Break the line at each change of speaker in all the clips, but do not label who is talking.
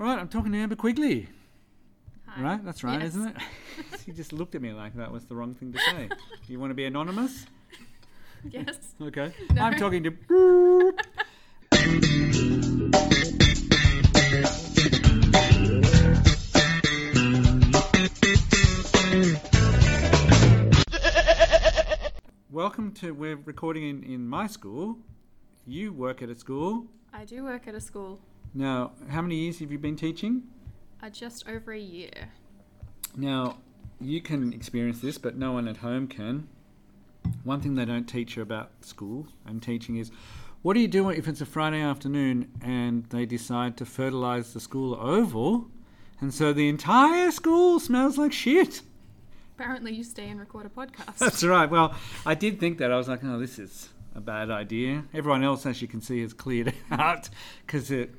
All right, I'm talking to Amber Quigley.
Hi.
Right, that's right,
Yes.
isn't it? she just looked at me like that was the wrong thing to say. you want to be anonymous?
yes.
Okay.
No.
I'm talking to. Welcome to. We're recording in, in my school. You work at a school.
I do work at a school.
Now, how many years have you been teaching?
Uh, just over a year.
Now, you can experience this, but no one at home can. One thing they don't teach you about school and teaching is what do you do if it's a Friday afternoon and they decide to fertilise the school oval and so the entire school smells like shit?
Apparently, you stay and record a podcast.
That's right. Well, I did think that. I was like, oh, this is a bad idea. Everyone else, as you can see, has cleared out because it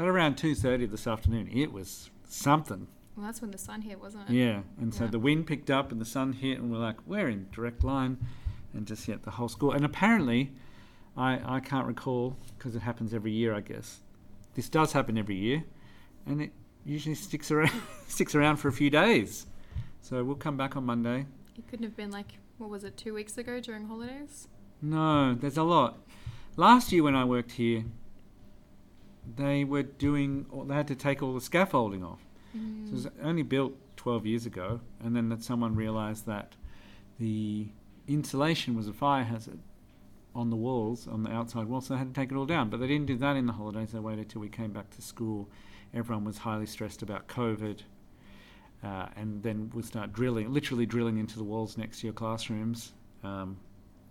at around 2.30 this afternoon, it was something.
well, that's when the sun hit, wasn't it?
Yeah, and so
Yeah.
the wind picked up and the sun hit, and we're like, we're in direct line, and just hit the whole school. And apparently, I I can't recall because it happens every year, I guess. This does happen every year, and it usually sticks around sticks around for a few days. So we'll come back on Monday.
It couldn't have been like, what was it, two weeks ago during holidays?
No, there's a lot. Last year when I worked here, they were doing. They had to take all the scaffolding off. So it was only built 12 years ago, and then that someone realised that the insulation was a fire hazard on the walls, on the outside walls, so they had to take it all down. But they didn't do that in the holidays. They waited till we came back to school. Everyone was highly stressed about COVID, uh, and then we'll start drilling, literally drilling into the walls next to your classrooms. Um,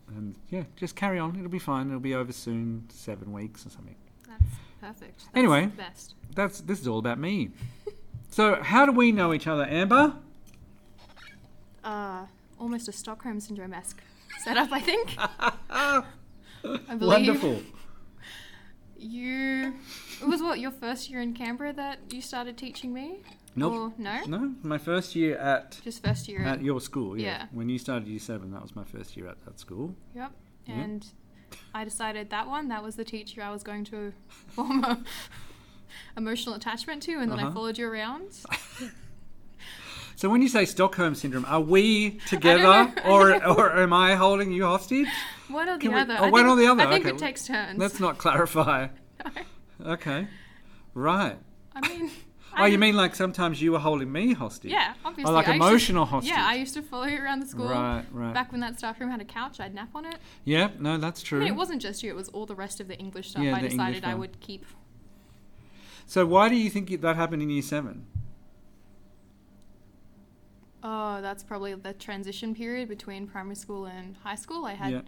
and yeah, just carry on. It'll be fine. It'll be over soon, seven weeks or something.
That's perfect. That's
Anyway.
best.
That's this is all about me. so how do we know each other, Amber?
Uh, almost a Stockholm syndrome esque setup, I think. I believe
Wonderful.
You. It was what, your first year in Canberra that you started teaching me?
Nope.
Or no?
No, my first year at
Just first year.
at your school. Yeah.
Yeah.
When you started year seven, that was my first year at that school.
Yep. And I decided that one, that was the teacher I was going to form a emotional attachment to, and then
Uh-huh.
I followed you around.
So when you say Stockholm syndrome, are we together, or or am I holding you hostage?
One or the
we-
other.
oh,
I
one
think,
or the other,
I think
okay.
it takes turns.
Let's not clarify. Okay. Right.
I mean.
Oh, you
I'm-
mean like sometimes you were holding me hostage?
Yeah, obviously.
like
I used to-
emotional hostage.
Yeah, I used to follow you around the school.
Right. Right.
Back when that staff room had a couch, I'd nap on it.
yeah. No, that's
I
true.
mean, it wasn't just you; it was all the rest of the English stuff.
Yeah,
I
the English
decided I would keep.
So why do you think that happened in year seven?
Oh, that's probably the transition period between primary school and high school. I had
Yeah.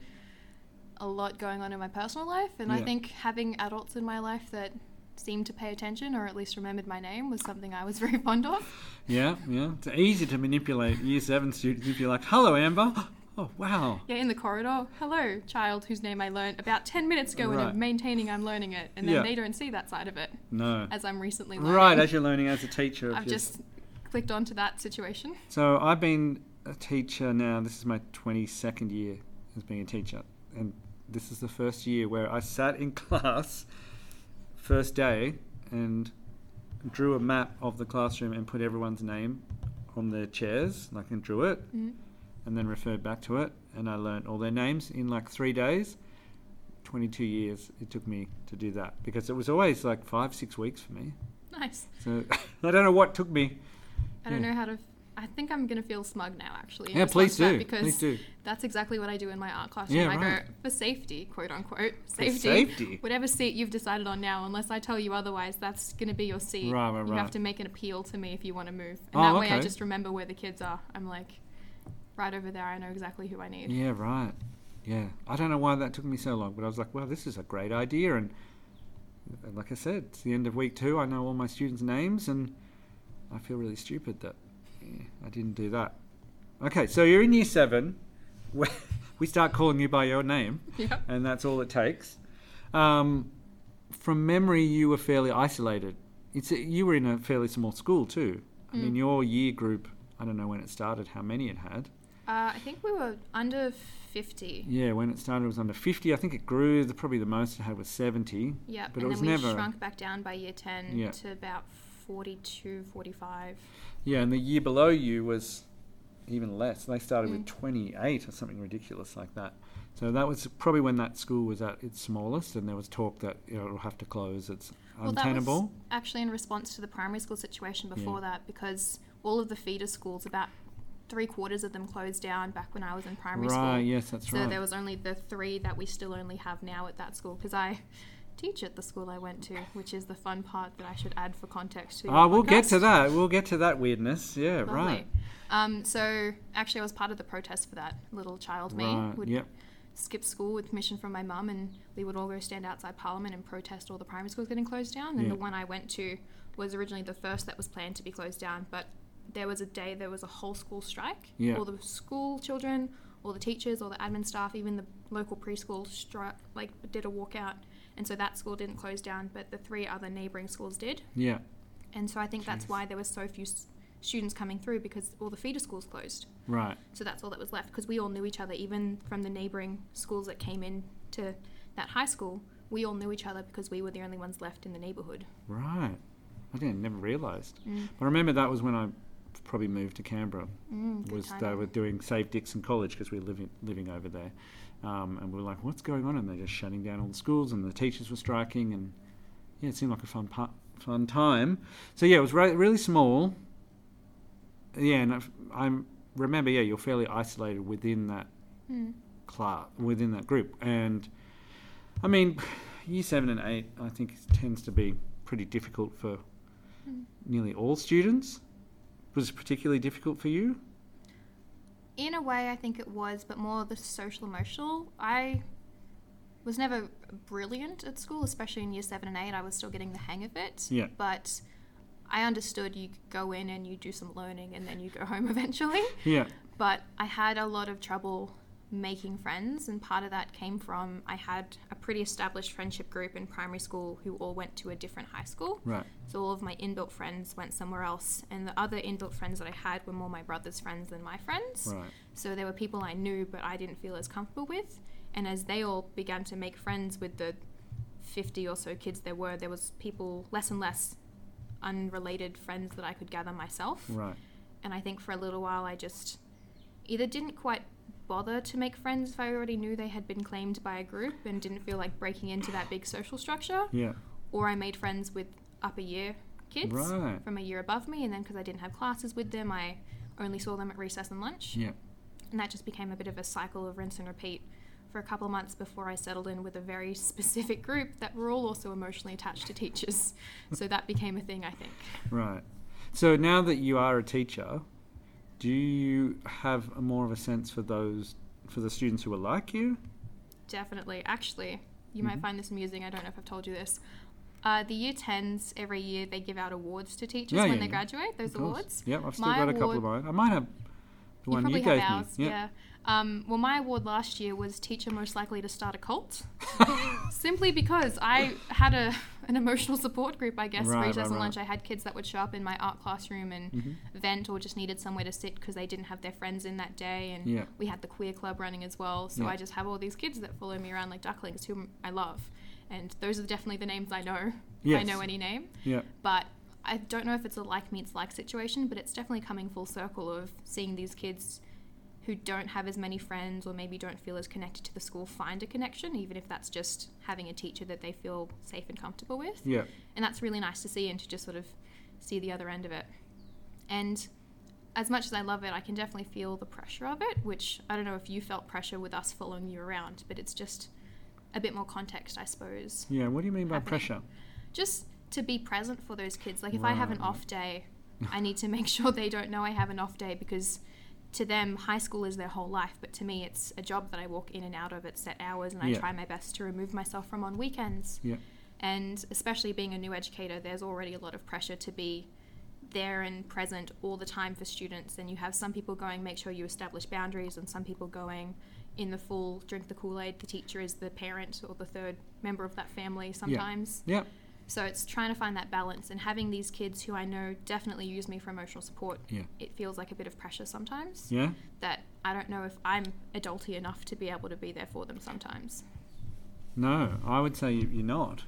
a lot going on in my personal life, and I think having adults in my life that seemed to pay attention or at least remembered my name was something I was very fond of.
Yeah, yeah. It's easy to manipulate year seven students if you're like, "Hello, Amber." Oh, wow.
Yeah, in the corridor, hello, child whose name I learned about 10 minutes ago and
Right.
I'm maintaining I'm learning it. And then
Yeah.
they don't see that side of it
No.
as I'm recently learning.
Right, as you're learning as a teacher.
I've just clicked onto that situation.
So I've been a teacher now. This is my 22nd year as being a teacher, and this is the first year where I sat in class, first day, and drew a map of the classroom and put everyone's name on their chairs, like and drew it,
Mhm.
and then referred back to it, and I learnt all their names in like three days. 22 years it took me to do that because it was always like five, six weeks for me.
Nice.
So I don't know what took me.
I don't
Yeah.
know how to. I think I'm going to feel smug now, actually.
Yeah, please do.
Because
Please do.
that's exactly what I do in my art classroom.
Yeah,
I
right.
go, for safety, quote unquote,
For
safety,
safety.
whatever seat you've decided on now, unless I tell you otherwise, that's going to be your seat.
Right, right,
you
right.
have to make an appeal to me if you want to move. And
Oh,
that way I just remember where the kids are. I'm like, right over there, I know exactly who I need.
Yeah, right. Yeah. I don't know why that took me so long, but I was like, well, this is a great idea. And like I said, it's the end of week two. I know all my students' names, and I feel really stupid that yeah, I didn't do that. Okay, so you're in year seven. we start calling you by your name,
Yep.
and that's all it takes. Um, from memory, you were fairly isolated. It's a, you were in a fairly small school too. I mean,
Mm.
your year group. I don't know when it started, how many it had.
Uh, I think we were under 50.
Yeah, when it started, it was under 50. I think it grew. The, probably the most it had was 70.
Yep.
But
and
it was
then we
never-
shrunk back down by year 10
Yeah.
to about 42, 45.
Yeah, and the year below you was even less. They started with
Mm.
28 or something ridiculous like that. So that was probably when that school was at its smallest, and there was talk that you know, it'll have to close. It's
Well, that was
untenable.
actually in response to the primary school situation before that because all of the feeder schools, about three quarters of them closed down back when I was in primary
right?
school.
Yes, that's
so
right.
So there was only the three that we still only have now at that school because I teach at the school I went to, which is the fun part that I should add for context to.
Oh, we'll get to that. We'll get to that weirdness. Yeah,
Lovely.
right.
Um, so actually, I was part of the protest for that. Little child me
Right.
would
Yep.
skip school with permission from my mum, and we would all go stand outside Parliament and protest all the primary schools getting closed down. And
Yeah.
the one I went to was originally the first that was planned to be closed down, but there was a day there was a whole school strike.
Yeah.
All the school children, all the teachers, all the admin staff, even the local preschool like did a walkout. And so that school didn't close down, but the three other neighbouring schools did.
Yeah.
And so I think that's why there were so few s- students coming through because all the feeder schools closed.
Right.
So that's all that was left because we all knew each other, even from the neighbouring schools that came in to that high school. We all knew each other because we were the only ones left in the neighbourhood.
Right. I didn't never realised.
Mm.
I remember that was when I probably moved to Canberra.
Mm,
was they were doing Save Dickson College because we were living living over there, um, and we were like, "What's going on?" And they're just shutting down all the schools, and the teachers were striking, and yeah, it seemed like a fun pa- fun time. So yeah, it was re- really small. Yeah, and I remember, yeah, you're fairly isolated within that
Mm.
class, within that group, and I mean, year seven and eight, I think tends to be pretty difficult for
Mm.
nearly all students. Was it particularly difficult for you?
In a way, I think it was, but more the social emotional. I was never brilliant at school, especially in year seven and eight. I was still getting the hang of it.
Yeah.
But I understood you go in and you do some learning and then you go home eventually.
Yeah.
but I had a lot of trouble making friends, and part of that came from I had a pretty established friendship group in primary school who all went to a different high school.
Right.
So all of my inbuilt friends went somewhere else, and the other inbuilt friends that I had were more my brother's friends than my friends.
Right.
So there were people I knew, but I didn't feel as comfortable with. And as they all began to make friends with the 50 or so kids there were, there was people less and less unrelated friends that I could gather myself.
Right.
And I think for a little while I just either didn't quite bother to make friends if I already knew they had been claimed by a group and didn't feel like breaking into that big social structure,
Yeah.
or I made friends with upper year kids
Right.
from a year above me, and then because I didn't have classes with them, I only saw them at recess and lunch.
Yeah.
And that just became a bit of a cycle of rinse and repeat for a couple of months before I settled in with a very specific group that were all also emotionally attached to teachers. so that became a thing, I think.
Right. So now that you are a teacher, do you have a more of a sense for those for the students who are like you?
Definitely. Actually, you
Mhm.
might find this amusing. I don't know if I've told you this. Uh, the year 10s, every year, they give out awards to teachers
Yeah,
when
yeah,
they
yeah.
graduate, those awards.
Yep, I've still
My
got a couple of mine. I might have the
You
one
probably
you gave
have ours,
me.
yeah. Um, well, my award last year was teacher most likely to start a cult, simply because I had a an emotional support group. I guess
Right,
recess
right,
and
right.
lunch. I had kids that would show up in my art classroom and
Mhm.
vent, or just needed somewhere to sit because they didn't have their friends in that day. And
Yeah.
we had the queer club running as well. So
Yeah.
I just have all these kids that follow me around like ducklings, whom I love, and those are definitely the names I know. If I know any name
Yeah.
but I don't know if it's a like meets like situation, but it's definitely coming full circle of seeing these kids who don't have as many friends or maybe don't feel as connected to the school find a connection, even if that's just having a teacher that they feel safe and comfortable with.
Yeah.
And that's really nice to see and to just sort of see the other end of it. And as much as I love it, I can definitely feel the pressure of it, which I don't know if you felt pressure with us following you around, but it's just a bit more context, I suppose
Yeah. What do you mean by
happening.
pressure?
just to be present for those kids. Like if I have an off day, I need to make sure they don't know I have an off day because to them high school is their whole life, but to me it's a job that I walk in and out of at set hours and I
Yeah.
try my best to remove myself from on weekends.
Yeah.
And especially being a new educator, there's already a lot of pressure to be there and present all the time for students and you have some people going make sure you establish boundaries and some people going in the full drink the Kool-Aid the teacher is the parent or the third member of that family sometimes
Yeah.
So it's trying to find that balance and having these kids who I know definitely use me for emotional support.
Yeah.
It feels like a bit of pressure sometimes
Yeah.
that I don't know if I'm adulty enough to be able to be there for them sometimes.
No, I would say you- you're not.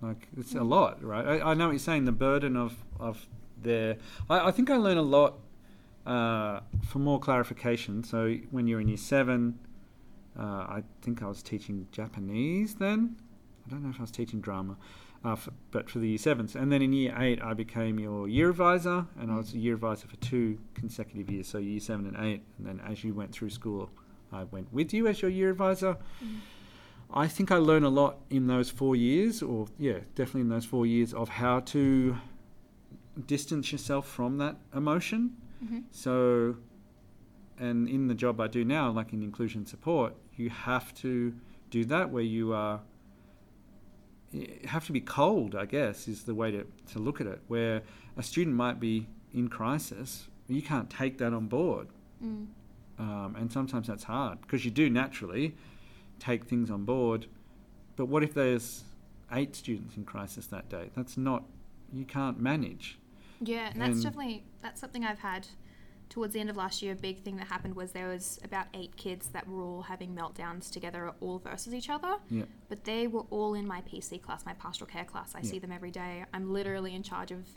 Like it's a lot, right? I, I know what you're saying. The burden of of their. I, I think I learn a lot. Uh, for more clarification, so when you're in year seven, uh, I think I was teaching Japanese then. I don't know if I was teaching drama, uh, f but for the year sevens. And then in year eight, I became your year advisor, and I was a year advisor for two consecutive years, so year seven and eight. And then as you went through school, I went with you as your year advisor. I think I learned a lot in those four years, or yeah, definitely in those four years, of how to distance yourself from that emotion.
hmm
So, and in the job I do now, like in inclusion support, you have to do that where you are. Have to be cold, I guess, is the way to, to look at it. Where a student might be in crisis, you can't take that on board.
Mm.
Um, and sometimes that's hard because you do naturally take things on board. But what if there's eight students in crisis that day? That's not, you can't manage.
Yeah, and that's
And-
definitely that's something I've had towards the end of last year. A big thing that happened was there was about eight kids that were all having meltdowns together, all versus each other.
Yeah.
But they were all in my PC class, my pastoral care class. I
Yeah.
see them every day. I'm literally in charge of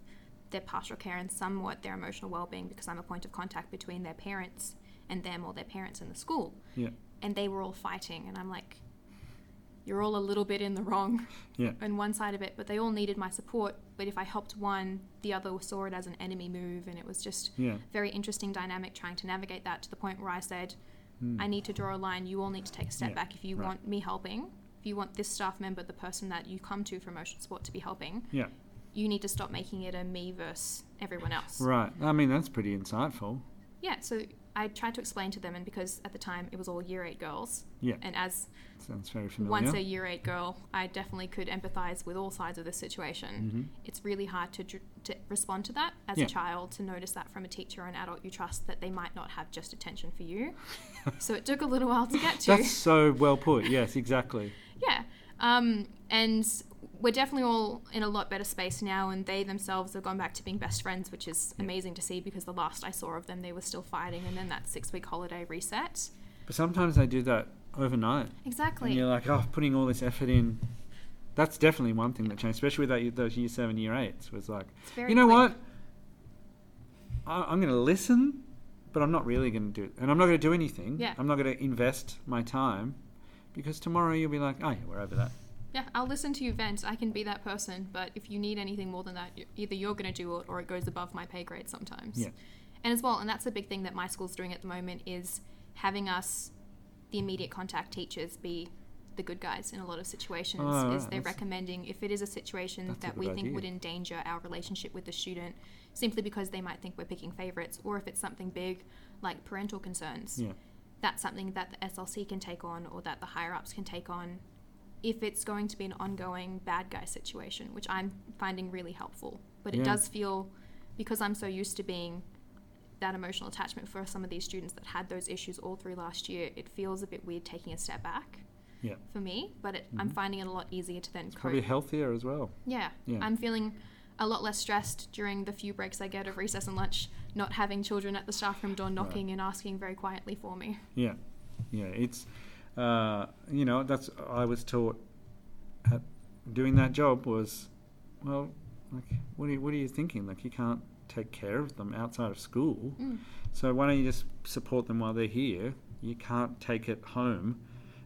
their pastoral care and somewhat their emotional well-being because I'm a point of contact between their parents and them or their parents and the school.
Yeah.
And they were all fighting, and I'm like, you're all a little bit in the wrong
Yeah.
on one side of it, but they all needed my support. But if I helped one, the other saw it as an enemy move, and it was just
Yeah.
very interesting dynamic trying to navigate that to the point where I said,
Mm.
I need to draw a line. You all need to take a step
Yeah,
back if you
right.
want me helping. If you want this staff member, the person that you come to for emotional support, to be helping,
Yeah.
you need to stop making it a me versus everyone else.
Right. I mean, that's pretty insightful.
Yeah, so I tried to explain to them, and because at the time it was all year eight girls,
Yeah.
and as
Sounds very familiar.
once a year eight girl, I definitely could empathize with all sides of the situation.
hmm
It's really hard to, to respond to that as
Yeah.
a child, to notice that from a teacher or an adult you trust that they might not have just attention for you. so it took a little while to get to.
That's so well put. Yes, exactly.
Yeah. Um, and we're definitely all in a lot better space now, and they themselves have gone back to being best friends, which is amazing to see because the last I saw of them, they were still fighting, and then that six week holiday reset.
But sometimes they do that overnight.
Exactly.
And you're like, oh, putting all this effort in. That's definitely one thing that changed, especially with that, those year seven, year eights. Was like, you know
quick.
what? I, I'm going to listen, but I'm not really going to do it. And I'm not going to do anything.
Yeah.
I'm not going to invest my time because tomorrow you'll be like, oh, yeah, we're over that.
Yeah, I'll listen to you vent. I can be that person, but if you need anything more than that, either you're going to do it or it goes above my pay grade sometimes.
Yeah.
And as well, and that's a big thing that my school's doing at the moment is having us, the immediate contact teachers, be the good guys in a lot of situations.
Oh,
is
right,
they're recommending if it is a situation
That's a
that we think
idea.
would endanger our relationship with the student, simply because they might think we're picking favourites, or if it's something big like parental concerns
Yeah.
that's something that the SLC can take on or that the higher ups can take on if it's going to be an ongoing bad guy situation, which I'm finding really helpful. But it
Yeah.
does feel, because I'm so used to being that emotional attachment for some of these students that had those issues all through last year, it feels a bit weird taking a step back
Yeah.
for me. But it, I'm
Mhm.
finding it a lot easier to then
It's
cope.
probably healthier as well.
Yeah.
Yeah.
I'm feeling a lot less stressed during the few breaks I get of recess and lunch, not having children at the staff room door knocking and asking very quietly for me.
Yeah, yeah. It's uh, you know that's I was taught at doing that job was well, like what are you, what are you thinking? Like you can't take care of them outside of school,
Mm.
so why don't you just support them while they're here? You can't take it home,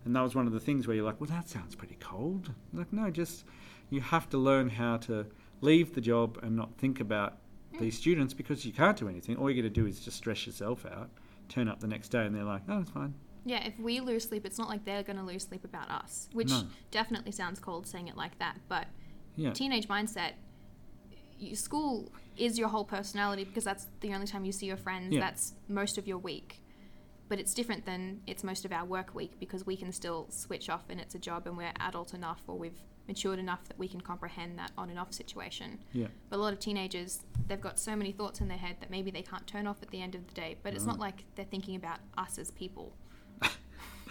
and that was one of the things where you're like, well, that sounds pretty cold. Like no, just you have to learn how to leave the job and not think about
Mm.
these students because you can't do anything. All you got to do is just stress yourself out. Turn up the next day and they're like, oh, it's fine.
Yeah, if we lose sleep, it's not like they're going to lose sleep about us, which
No.
definitely sounds cold saying it like that. But
Yeah.
teenage mindset, school is your whole personality because that's the only time you see your friends.
Yeah.
That's most of your week. But it's different than it's most of our work week because we can still switch off and it's a job and we're adult enough or we've matured enough that we can comprehend that on and off situation.
Yeah.
But a lot of teenagers, they've got so many thoughts in their head that maybe they can't turn off at the end of the day. But it's not like they're thinking about us as people.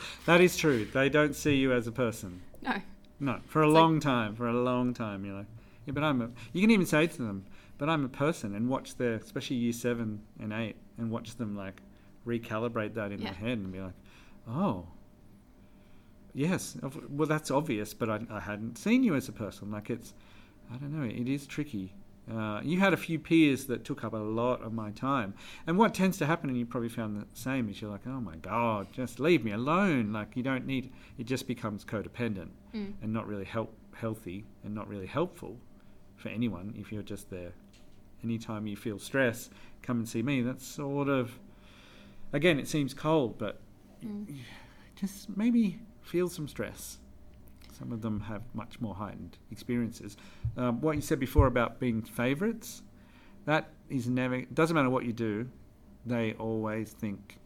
That is true. They don't see you as a person.
No.
No, for a
It's like-
long time. For a long time, you're like, yeah, but I'm a. You can even say to them, but I'm a person, and watch their, especially year seven and eight, and watch them like recalibrate that in
Yeah.
their head and be like, oh, yes, well, that's obvious, but I, I hadn't seen you as a person. Like it's, I don't know, it is tricky. Uh, you had a few peers that took up a lot of my time, and what tends to happen, and you probably found the same, is you're like, oh my god, just leave me alone. Like you don't need. It just becomes codependent
Mm.
and not really help healthy and not really helpful for anyone if you're just there. Anytime you feel stress, come and see me. That's sort of, again, it seems cold, but
Mm.
just maybe feel some stress. Some of them have much more heightened experiences. Um, what you said before about being favourites, that is never, it doesn't matter what you do, they always think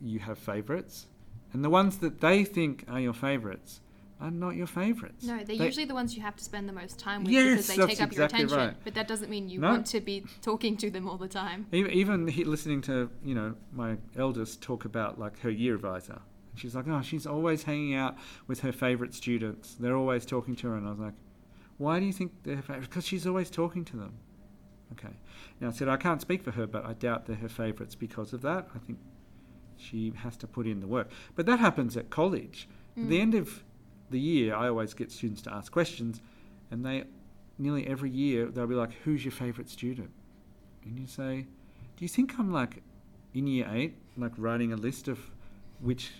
you have favourites. And the ones that they think are your favourites are not your favourites.
No, they're
They-
usually the ones you have to spend the most time with
Yes,
because they take up your
exactly
attention.
right.
But that doesn't mean you
No.
want to be talking to them all the time.
E- Even listening to you know my eldest talk about like her year advisor, she's like, oh, she's always hanging out with her favourite students. They're always talking to her, and I was like, why do you think they're favourites? Because she's always talking to them. Okay. Now I said I can't speak for her, but I doubt they're her favourites because of that. I think she has to put in the work. But that happens at college. At the
Mm.
end of the year, I always get students to ask questions, and they nearly every year they'll be like, "Who's your favourite student?" And you say, "Do you think I'm like in year eight, like writing a list of which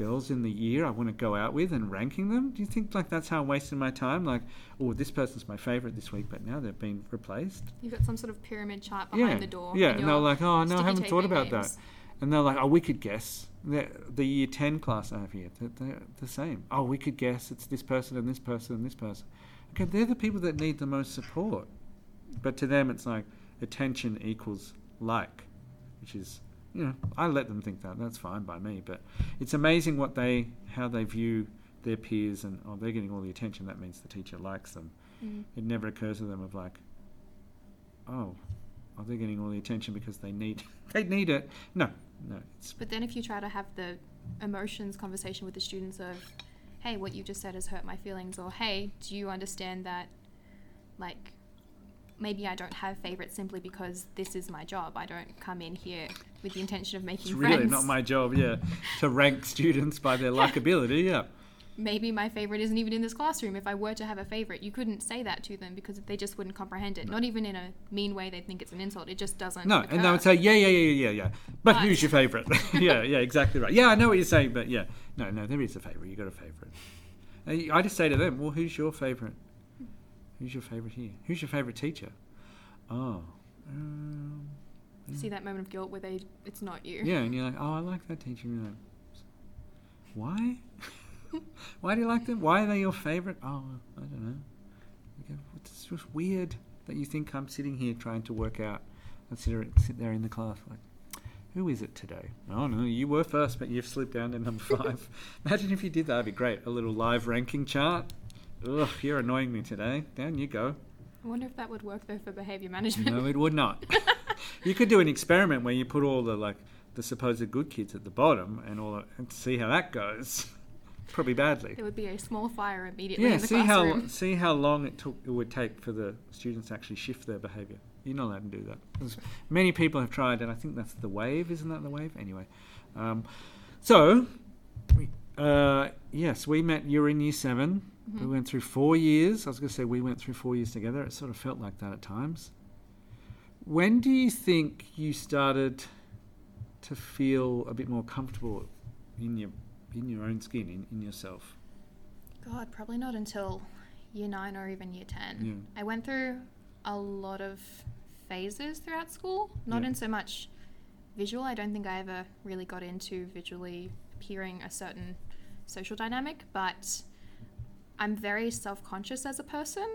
girls in the year I want to go out with and ranking them? Do you think like that's how I'm wasting my time? Like, oh, this person's my favourite this week, but now they've been replaced."
You've got some sort of pyramid chart behind
yeah,
the door.
yeah,
and
and they're like, "Oh no, I haven't thought about
names.
that." And they're like, "Oh, we could guess." The, the year ten class I have here, they're, they're the same. Oh, we could guess it's this person and this person and this person. Okay, they're the people that need the most support. But to them, it's like attention equals like, which is, you know, I let them think that. That's fine by me. But it's amazing what they, how they view their peers and oh, they're getting all the attention. That means the teacher likes them.
Mm.
It never occurs to them of like, oh, oh, they're getting all the attention because they need they need it. No, no, it's
But then if you try to have the emotions conversation with the students of, hey, what you just said has hurt my feelings, or hey, do you understand that, like, maybe I don't have favorites simply because this is my job. I don't come in here with the intention of making
it's really not my job. Yeah, to rank students by their likability. Yeah,
maybe my favorite isn't even in this classroom. If I were to have a favorite, you couldn't say that to them because they just wouldn't comprehend it. Not even in a mean way. They'd think it's an insult. It just doesn't.
no, and they would say, yeah, yeah, yeah, yeah, yeah. But,
But-
who's your favorite? yeah, yeah, exactly right. Yeah, I know what you're saying, but yeah, no, no, there is a favorite. You got a favorite. I just say to them, well, who's your favorite? Who's your favorite here? Who's your favorite teacher? Oh. Um,
See that moment of guilt where they, it's not you.
Yeah, and you're like, oh, I like that teacher. And you're like, why? why do you like them? Why are they your favorite? Oh, I don't know. It's just weird that you think I'm sitting here trying to work out. I sit, there- sit there in the class like, who is it today? Oh no, you were first, but you've slipped down to number five. Imagine if you did that. That'd be great. A little live ranking chart. Ugh, you're annoying me today. Down you go.
I wonder if that would work though for behavior management.
No, it would not. you could do an experiment where you put all the like the supposed good kids at the bottom and all the, and see how that goes. Probably badly.
There would be a small fire immediately
Yeah,
in the
see how see how long it took it would take for the students to actually shift their behaviour. You're not allowed to do that. many people have tried, and I think that's the wave, isn't that the wave? Anyway, um, so we, uh, yes, we met. You were in year 7 We
Mhm.
went through four years. I was going to say we went through four years together. It sort of felt like that at times. When do you think you started to feel a bit more comfortable in your in your own skin, in, in yourself?
God, probably not until year nine or even year 10.
Yeah.
I went through a lot of phases throughout school, not
Yeah.
in so much visual. I don't think I ever really got into visually appearing a certain social dynamic, but I'm very self conscious as a person.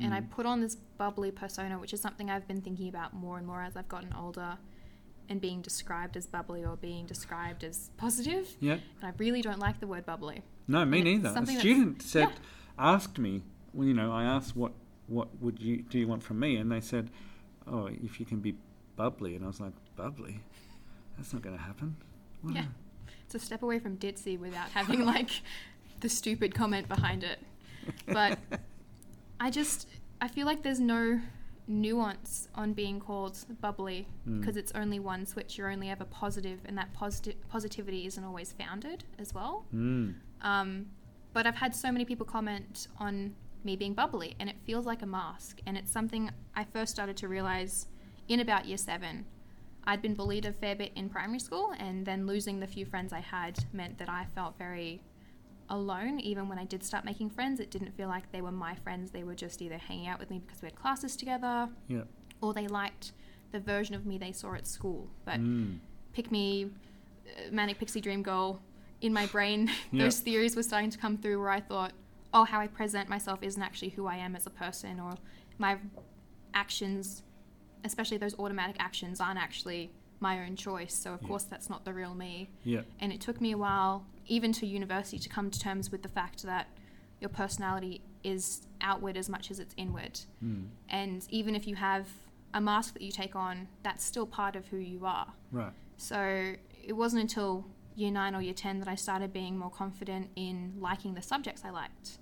And I
Mm.
put on this bubbly persona, which is something I've been thinking about more and more as I've gotten older and being described as bubbly or being described as positive.
Yeah.
And I really don't like the word bubbly.
No, me neither. A student said,
yeah.
asked me, well, you know, I asked what what would you do you want from me, and they said, oh, if you can be bubbly, and I was like, bubbly, that's not going to happen. What
Yeah. It's a step away from ditzy without having like the stupid comment behind it. But I just I feel like there's no nuance on being called bubbly
Mm.
because it's only one switch. You're only ever positive, and that positive positivity isn't always founded as well.
Mm.
Um, but I've had so many people comment on me being bubbly, and it feels like a mask. And it's something I first started to realize in about year seven. I'd been bullied a fair bit in primary school, and then losing the few friends I had meant that I felt very alone. Even when I did start making friends, it didn't feel like they were my friends. They were just either hanging out with me because we had classes together,
Yeah.
or they liked the version of me they saw at school. But
Mm.
pick me, uh, manic pixie dream girl in my brain
Yeah.
those theories were starting to come through where i thought oh how i present myself isn't actually who i am as a person or my actions especially those automatic actions aren't actually my own choice so of
Yeah.
course that's not the real me
Yeah.
and it took me a while even to university to come to terms with the fact that your personality is outward as much as it's inward
Mm.
and even if you have a mask that you take on that's still part of who you are
Right.
so it wasn't until year nine or year 10 that I started being more confident in liking the subjects I liked.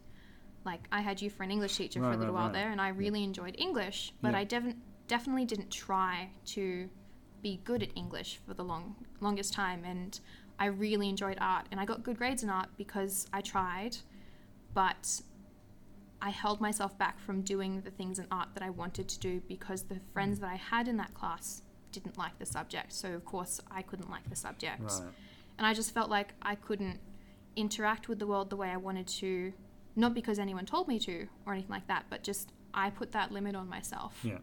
Like, I had you for an English teacher for a little
right,
while
right.
there, and I really enjoyed English, but
Yeah.
I dev- definitely didn't try to be good at English for the long longest time. And I really enjoyed art, and I got good grades in art because I tried, but I held myself back from doing the things in art that I wanted to do because the friends that I had in that class didn't like the subject. So, of course, I couldn't like the subject.
Right.
And I just felt like I couldn't interact with the world the way I wanted to, not because anyone told me to or anything like that, but just I put that limit on myself.
Yeah.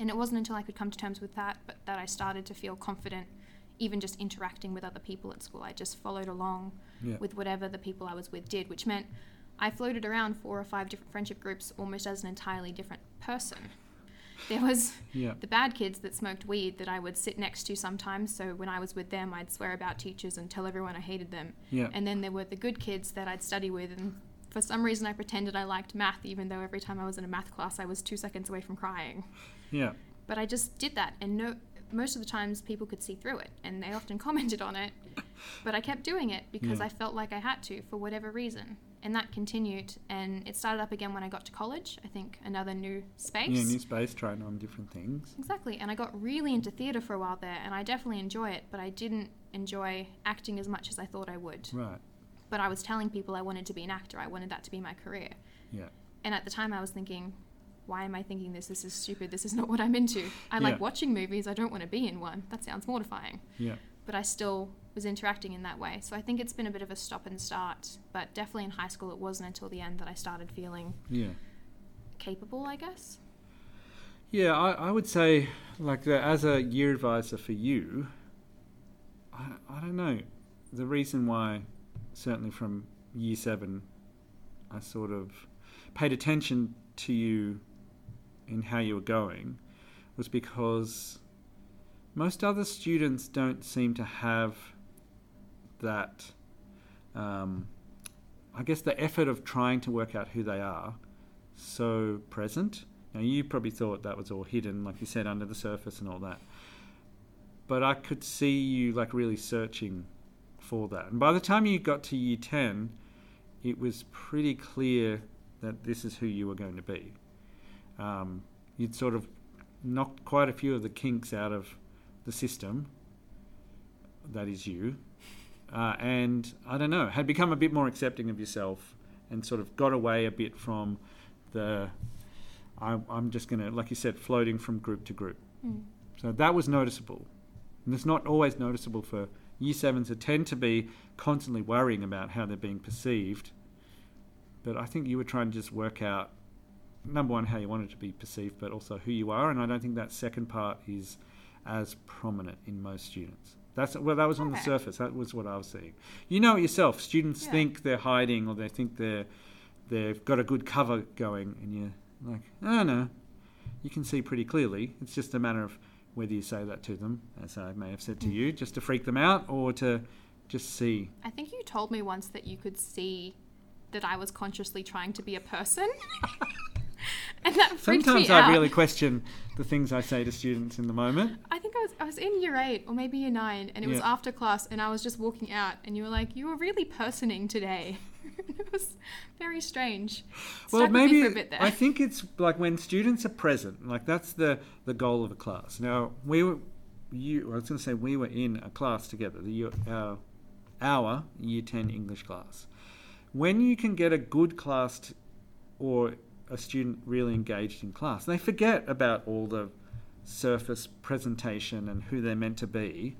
And it wasn't until I could come to terms with that, but that I started to feel confident, even just interacting with other people at school. I just followed along
Yeah.
with whatever the people I was with did, which meant I floated around four or five different friendship groups almost as an entirely different person. There was
Yeah.
the bad kids that smoked weed that I would sit next to sometimes. So when I was with them, I'd swear about teachers and tell everyone I hated them.
Yeah.
And then there were the good kids that I'd study with. And for some reason, I pretended I liked math, even though every time I was in a math class, I was two seconds away from crying.
Yeah.
But I just did that. And no, most of the times, people could see through it. And they often commented on it. But I kept doing it because
Yeah.
I felt like I had to for whatever reason. And that continued. And it started up again when I got to college. I think another new space.
Yeah. New space, trying on different things.
Exactly, and I got really into theatre for a while there, and I definitely enjoy it, but I didn't enjoy acting as much as I thought I would.
Right.
But I was telling people I wanted to be an actor, I wanted that to be my career.
Yeah.
And at the time, I was thinking, why am I thinking this? This is stupid. This is not what I'm into. I like watching movies, I don't want to be in one. That sounds mortifying.
Yeah.
But I still was interacting in that way. So I think it's been a bit of a stop and start, but definitely in high school, it wasn't until the end that I started feeling
Yeah.
capable, I guess.
Yeah, I, I would say, like, as a year advisor for you, I, I don't know. The reason why, certainly from year seven, I sort of paid attention to you in how you were going was because most other students don't seem to have that, um, I guess, the effort of trying to work out who they are so present. Now, you probably thought that was all hidden, like you said, under the surface and all that. But I could see you like really searching for that. And by the time you got to year 10, it was pretty clear that this is who you were going to be. Um, you'd sort of knocked quite a few of the kinks out of the system. That is you. Uh, and I don't know, had become a bit more accepting of yourself and sort of got away a bit from the I, I'm just going to, like you said, floating from group to group.
Mm.
So that was noticeable. And it's not always noticeable for year sevens that tend to be constantly worrying about how they're being perceived. But I think you were trying to just work out, number one, how you want it to be perceived, but also who you are. And I don't think that second part is as prominent in most students. That's well, that was on the surface. That was what I was seeing. You know it yourself. Students
Yeah.
think they're hiding, or they think they're they've got a good cover going, and you're like, oh no, you can see pretty clearly. It's just a matter of whether you say that to them, as I may have said to
Mm.
you, just to freak them out, or to just see.
I think you told me once that you could see that I was consciously trying to be a person. and that
Sometimes
me
I
out.
really question the things I say to students in the moment.
I think I was I was in year eight or maybe year nine, and it was
Yeah.
after class, and I was just walking out, and you were like, "You were really personing today." it was very strange.
well,
Stuck with me
maybe
for a bit there.
I think it's like when students are present, like that's the the goal of a class. Now we were, you. I was going to say we were in a class together, the year- our our year ten English class. When you can get a good class t or a student really engaged in class, And they forget about all the surface presentation and who they're meant to be.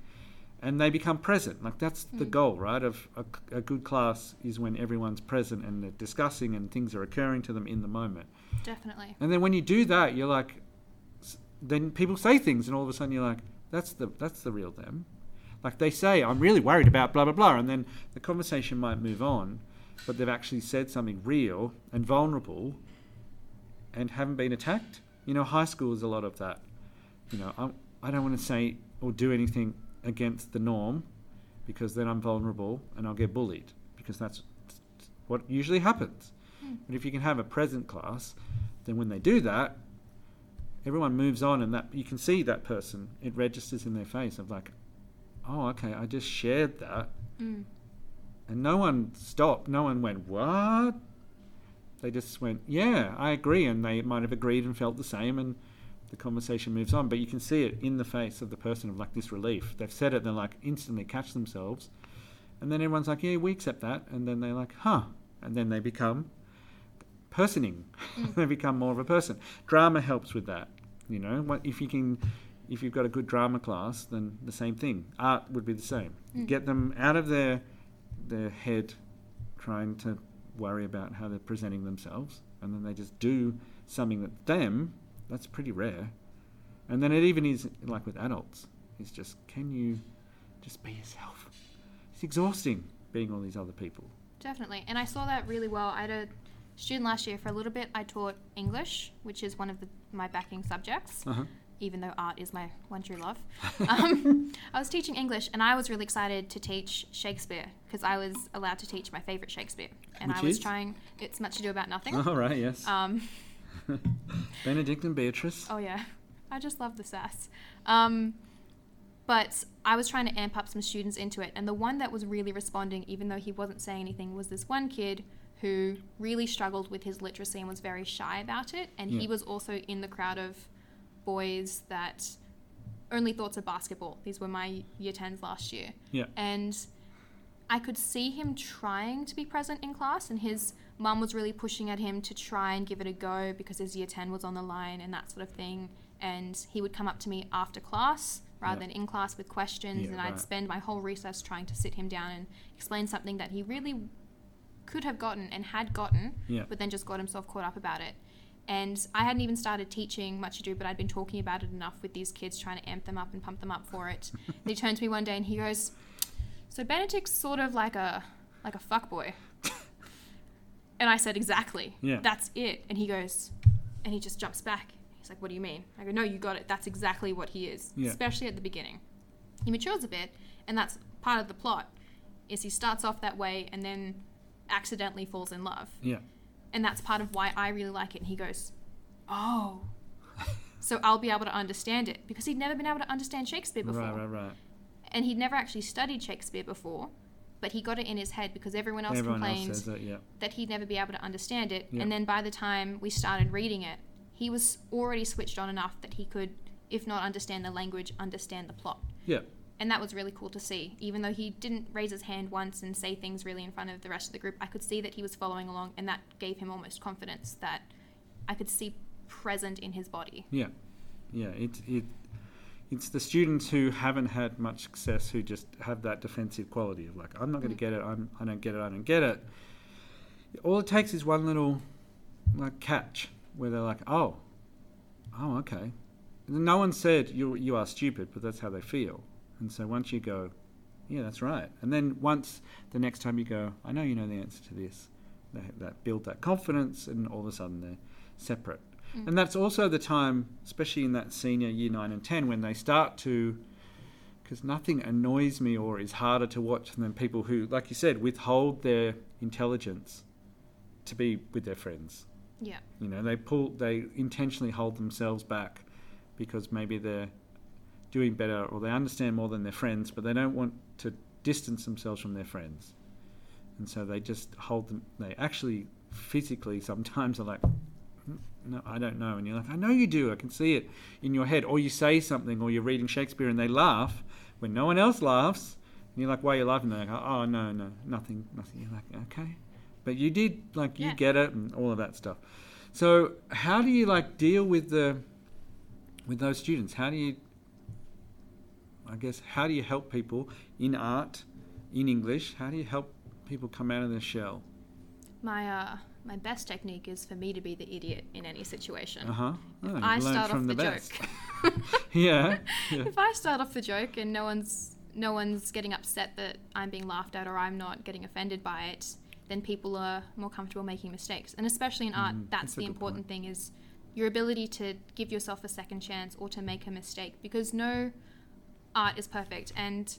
And they become present. Like that's the
Mm.
goal, right? Of a, a good class is when everyone's present and they're discussing and things are occurring to them in the moment.
Definitely.
And then when you do that, you're like, then people say things, and all of a sudden you're like, that's the that's the real them. Like they say, I'm really worried about blah blah blah, and then the conversation might move on, but they've actually said something real and vulnerable, and haven't been attacked. You know, high school is a lot of that. You know, I I don't want to say or do anything against the norm, because then I'm vulnerable and I'll get bullied because that's what usually happens.
Hmm.
But if you can have a present class, then when they do that, everyone moves on, and that you can see that person. It registers in their face of like, oh, okay, I just shared that,
Mm.
and no one stopped. No one went what. They just went, yeah, I agree, and they might have agreed and felt the same, and the conversation moves on. But you can see it in the face of the person of like this relief. They've said it, they're like instantly catch themselves, and then everyone's like, yeah, we accept that, and then they're like, huh, and then they become personing.
Mm.
they become more of a person. Drama helps with that. You know, what if you can, if you've got a good drama class, then the same thing. Art would be the same.
Mm.
Get them out of their their head, trying to worry about how they're presenting themselves, and then they just do something that them. That's pretty rare. And then it even is like with adults. It's just can you just be yourself? It's exhausting being all these other people.
Definitely. And I saw that really well. I had a student last year for a little bit. I taught English, which is one of the, my backing subjects,
Uh huh.
Even though art is my one true love. Um, I was teaching English and I was really excited to teach Shakespeare because I was allowed to teach my favorite Shakespeare. And
Which
I was
is?
trying, it's much ado about nothing.
All right. Yes.
Um,
Benedict and Beatrice.
Oh yeah, I just love the sass. Um, but I was trying to amp up some students into it, and the one that was really responding, even though he wasn't saying anything, was this one kid who really struggled with his literacy and was very shy about it. And
Yeah.
he was also in the crowd of boys that only thoughts of basketball. These were my year tens last year.
Yeah.
And I could see him trying to be present in class, and his mum was really pushing at him to try and give it a go because his year 10 was on the line and that sort of thing. And he would come up to me after class rather
Yeah.
than in class with questions,
Yeah,
and I'd
right.
spend my whole recess trying to sit him down and explain something that he really could have gotten and had gotten,
Yeah.
but then just got himself caught up about it. And I hadn't even started teaching much ado, but I'd been talking about it enough with these kids, trying to amp them up and pump them up for it. and he turned to me one day and he goes, "So Benedict's sort of like a like a fuck boy." and I said, "Exactly.
Yeah.
That's it." And he goes, and he just jumps back. He's like, "What do you mean?" I go, "No, you got it. That's exactly what he is,
Yeah.
especially at the beginning." He matures a bit, and that's part of the plot. Is he starts off that way and then accidentally falls in love
Yeah.
And that's part of why I really like it. And he goes, "Oh, so I'll be able to understand it because he'd never been able to understand Shakespeare before,
Right. Right. Right.
and he'd never actually studied Shakespeare before, but he got it in his head because everyone else
Everyone
complained
else it. Yeah.
that he'd never be able to understand it.
Yeah.
And then by the time we started reading it, he was already switched on enough that he could, if not understand the language, understand the plot.
Yeah.
And that was really cool to see. Even though he didn't raise his hand once and say things really in front of the rest of the group, I could see that he was following along, and that gave him almost confidence that I could see present in his body.
Yeah, yeah. It it it's the students who haven't had much success who just have that defensive quality of like, I'm not going to
Mm.
get it. I'm I don't get it. I don't get it. All it takes is one little like catch where they're like, oh, oh, okay. No one said you you are stupid, but that's how they feel. And so once you go, yeah, that's right. And then once the next time you go, I know you know the answer to this. They, that build that confidence, and all of a sudden they're separate.
Mm.
And that's also the time, especially in that senior year nine and ten, when they start to, because nothing annoys me or is harder to watch than people who, like you said, withhold their intelligence to be with their friends.
Yeah.
You know, they pull, they intentionally hold themselves back because maybe they're doing better or they understand more than their friends, but they don't want to distance themselves from their friends. and so they just hold them. They actually physically sometimes are like, "Mm, no, I don't know, and you're like, I know you do. I can see it in your head. Or you say something, or you're reading Shakespeare, and they laugh when no one else laughs, and you're like, why are you laughing? They're like, oh no, no, nothing, nothing. You're like, okay, but you did like you get it and all of that stuff. So how do you like deal with the with those students? How do you I guess how do you help people in art, in English? How do you help people come out of their shell?
My uh, my best technique is for me to be the idiot in any situation.
Uh huh. Oh,
I start off the,
the
joke.
yeah. yeah.
if I start off the joke and no one's no one's getting upset that I'm being laughed at or I'm not getting offended by it, then people are more comfortable making mistakes. And especially in art,
Mm,
that's,
that's
the important thing is your ability to give yourself a second chance or to make a mistake because no art is perfect and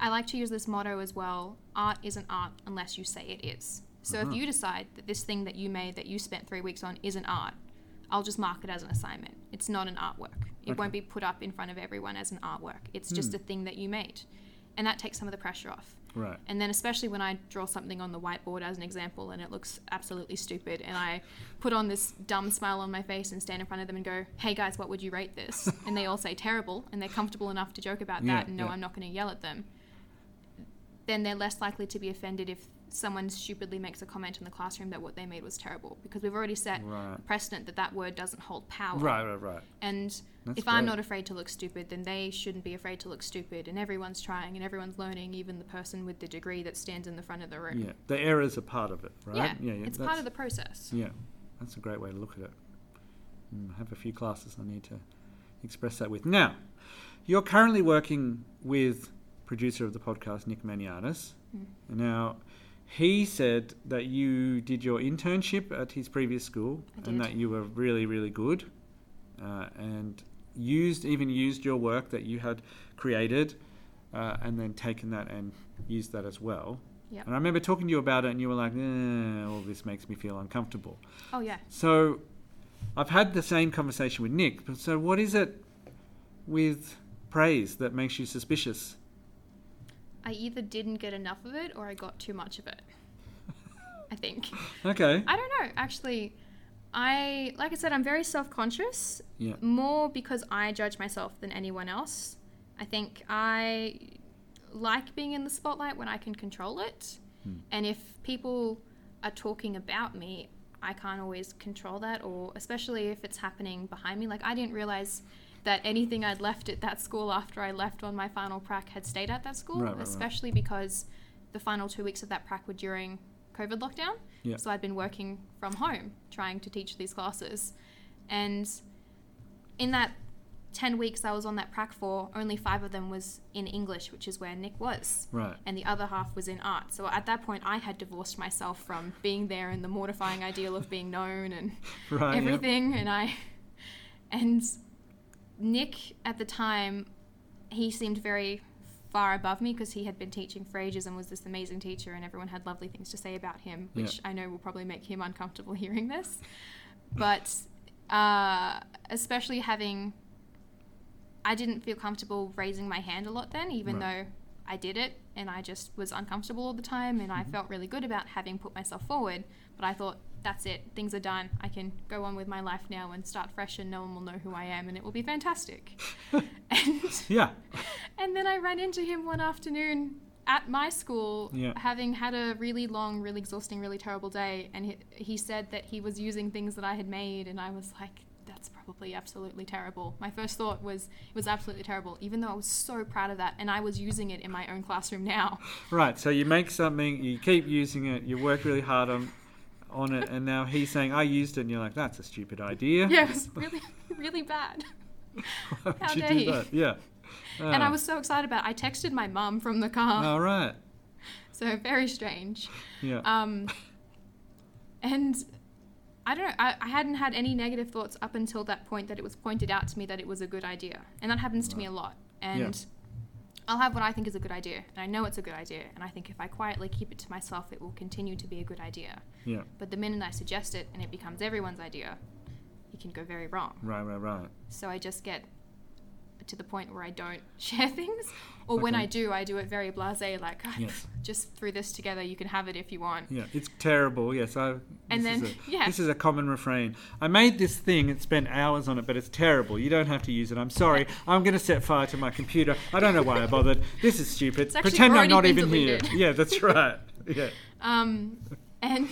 I like to use this motto as well. Art isn't art unless you say it is. So
Uh-huh.
if you decide that this thing that you made that you spent 3 weeks on isn't art, I'll just mark it as an assignment. It's not an artwork. It
Okay.
won't be put up in front of everyone as an artwork. It's just
Hmm.
a thing that you made. And that takes some of the pressure off.
Right.
And then, especially when I draw something on the whiteboard as an example and it looks absolutely stupid, and I put on this dumb smile on my face and stand in front of them and go, Hey guys, what would you rate this? and they all say terrible, and they're comfortable enough to joke about
Yeah,
that and know
yeah.
I'm not going to yell at them, then they're less likely to be offended if someone stupidly makes a comment in the classroom that what they made was terrible. Because we've already set
Right.
precedent that that word doesn't hold power.
Right. Right. Right.
And
That's
if I'm not afraid to look stupid, then they shouldn't be afraid to look stupid. And everyone's trying and everyone's learning, even the person with the degree that stands in the front of the room.
Yeah. The errors are part of it, right?
Yeah,
Yeah. yeah
it's part of the process.
Yeah, that's a great way to look at it. Mm, I have a few classes I need to express that with. Now, you're currently working with producer of the podcast, Nick Maniatis.
Mm.
Now, he said that you did your internship at his previous school and that you were really, really good uh, and used, even used your work that you had created uh, and then taken that and used that as well.
Yep.
And I remember talking to you about it and you were like, eh, all this makes me feel uncomfortable.
Oh, yeah.
So I've had the same conversation with Nick. But so what is it with praise that makes you suspicious?
I either didn't get enough of it or I got too much of it. I think.
Okay.
I don't know. Actually, I, like I said, I'm very self conscious,
Yeah.
more because I judge myself than anyone else. I think I like being in the spotlight when I can control it.
Hmm.
And if people are talking about me, I can't always control that, or especially if it's happening behind me. Like, I didn't realize that anything I'd left at that school after I left on my final prac had stayed at that school,
Right, right, right.
especially because the final two weeks of that prac were during COVID lockdown.
Yeah.
So I'd been working from home trying to teach these classes. And in that 10 weeks I was on that prac for, only five of them was in English, which is where Nick was
Right.
and the other half was in art. So at that point, I had divorced myself from being there and the mortifying ideal of being known and
Right. yep.
everything. And I, and Nick at the time, he seemed very far above me because he had been teaching for ages and was this amazing teacher, and everyone had lovely things to say about him,
Yeah.
which I know will probably make him uncomfortable hearing this. But uh, especially having, I didn't feel comfortable raising my hand a lot then, even
Right.
though I did it and I just was uncomfortable all the time and I
Mhm.
felt really good about having put myself forward. But I thought, that's it, things are done. I can go on with my life now and start fresh and no one will know who I am and it will be fantastic. and,
Yeah.
and then I ran into him one afternoon at my school,
Yeah.
having had a really long, really exhausting, really terrible day. And he, he said that he was using things that I had made, and I was like, that's probably absolutely terrible. My first thought was it was absolutely terrible, even though I was so proud of that, and I was using it in my own classroom now.
Right. So you make something, you keep using it, you work really hard on on it, and now he's saying, "I used it," and you're like, "That's a stupid idea."
Yeah, it was really, really bad. How
you
dare
do
you.
that? Yeah.
And I was so excited about it. I texted my mum from the car,
All right.
so very strange.
Yeah.
Um, and I don't know, I, I hadn't had any negative thoughts up until that point that it was pointed out to me that it was a good idea. And that happens to me a lot. And I'll have what I think is a good idea, and I know it's a good idea, and I think if I quietly keep it to myself, it will continue to be a good idea.
yeah.
But the minute I suggest it and it becomes everyone's idea, it can go very wrong.
Right. Right. Right.
So I just get to the point where I don't share things, or when I do, I do it very blasé, like "Ah,
Yes.
just threw this together. You can have it if you want.
Yeah, it's terrible. Yes, I.
And
this is
then-
a,
yeah.
this is a common refrain. I made this thing and spent hours on it, but it's terrible. You don't have to use it. I'm sorry. I'm going to set fire to my computer. I don't know why I bothered. This is stupid. Pretend I'm not even
deleted.
here. Yeah, that's right. Yeah.
Um, and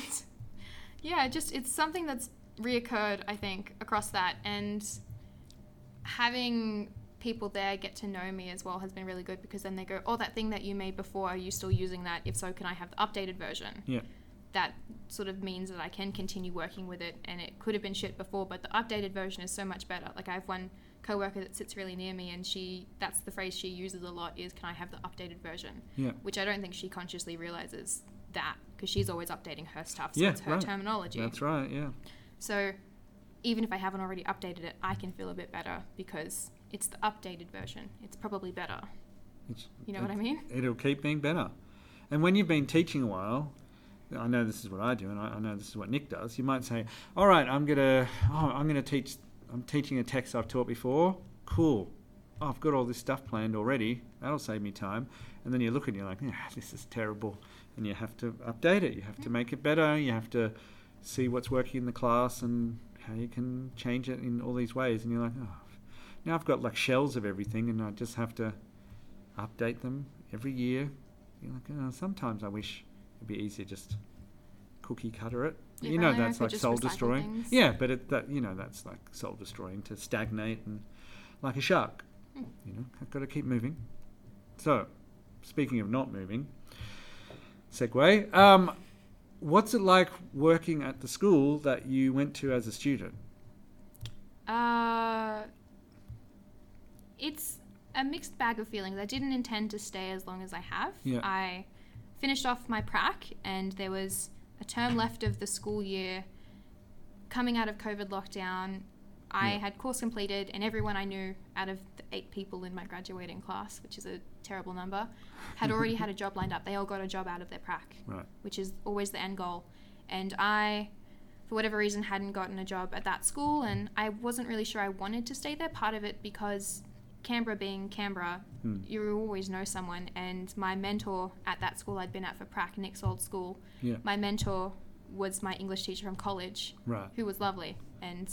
yeah, just it's something that's reoccurred, I think, across that. And having people there get to know me as well has been really good because then they go, oh, that thing that you made before, are you still using that? If so, can I have the updated version?
Yeah.
That sort of means that I can continue working with it, and it could have been shit before, but the updated version is so much better. Like I have one coworker that sits really near me, and she that's the phrase she uses a lot is, "Can I have the updated version?"
Yeah.
which I don't think she consciously realizes that because she's always updating her stuff, so
Yeah,
it's her
right.
terminology.
That's right. Yeah.
So even if I haven't already updated it, I can feel a bit better because it's the updated version. It's probably better.
It's,
You know what I mean?
It'll keep being better. And when you've been teaching a while, I know this is what I do, and I, I know this is what Nick does. You might say, "All right, I'm gonna, oh, I'm gonna teach. I'm teaching a text I've taught before. Cool. Oh, I've got all this stuff planned already. That'll save me time." And then you look and you're like, "Yeah, this is terrible," and you have to update it. You have to mm. make it better. You have to see what's working in the class and how you can change it in all these ways. And you're like, "Oh, now I've got like shells of everything, and I just have to." update them every year. You're like, oh, sometimes I wish it'd be easier just cookie cutter it.
Yeah,
you know
I
that's like soul destroying.
things.
Yeah, but it, that you know that's like soul destroying to stagnate and like a shark. You know, I've got to keep moving. So, speaking of not moving, segue. Um, what's it like working at the school that you went to as a student?
Uh, it's a mixed bag of feelings. I didn't intend to stay as long as I have.
Yeah.
I finished off my prac, and there was a term left of the school year. Coming out of COVID lockdown, I
Yeah.
had course completed, and everyone I knew out of the eight people in my graduating class, which is a terrible number, had already had a job lined up. They all got a job out of their prac
Right.
which is always the end goal. And I, for whatever reason, hadn't gotten a job at that school, and I wasn't really sure I wanted to stay there. Part of it because Canberra being Canberra,
Hmm.
you always know someone. And my mentor at that school I'd been at for prac, Nick's old school,
Yeah.
my mentor was my English teacher from college,
Right.
who was lovely, and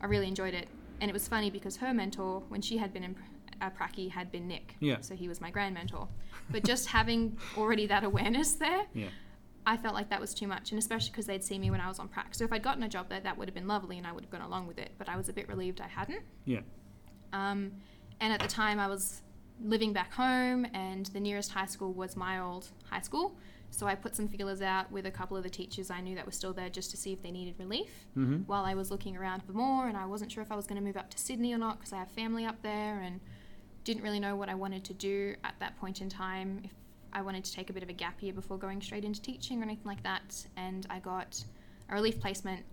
I really enjoyed it. And it was funny because her mentor, when she had been in uh, Pracky, had been Nick.
Yeah.
So he was my grand mentor. But just having already that awareness there,
Yeah.
I felt like that was too much, and especially because they'd seen me when I was on prac. So if I'd gotten a job there, that would have been lovely, and I would have gone along with it. But I was a bit relieved I hadn't.
Yeah.
Um, and at the time, I was living back home, and the nearest high school was my old high school. So I put some feelers out with a couple of the teachers I knew that were still there just to see if they needed relief
Mm-hmm.
while I was looking around for more. And I wasn't sure if I was going to move up to Sydney or not because I have family up there and didn't really know what I wanted to do at that point in time. If I wanted to take a bit of a gap year before going straight into teaching or anything like that. And I got a relief placement,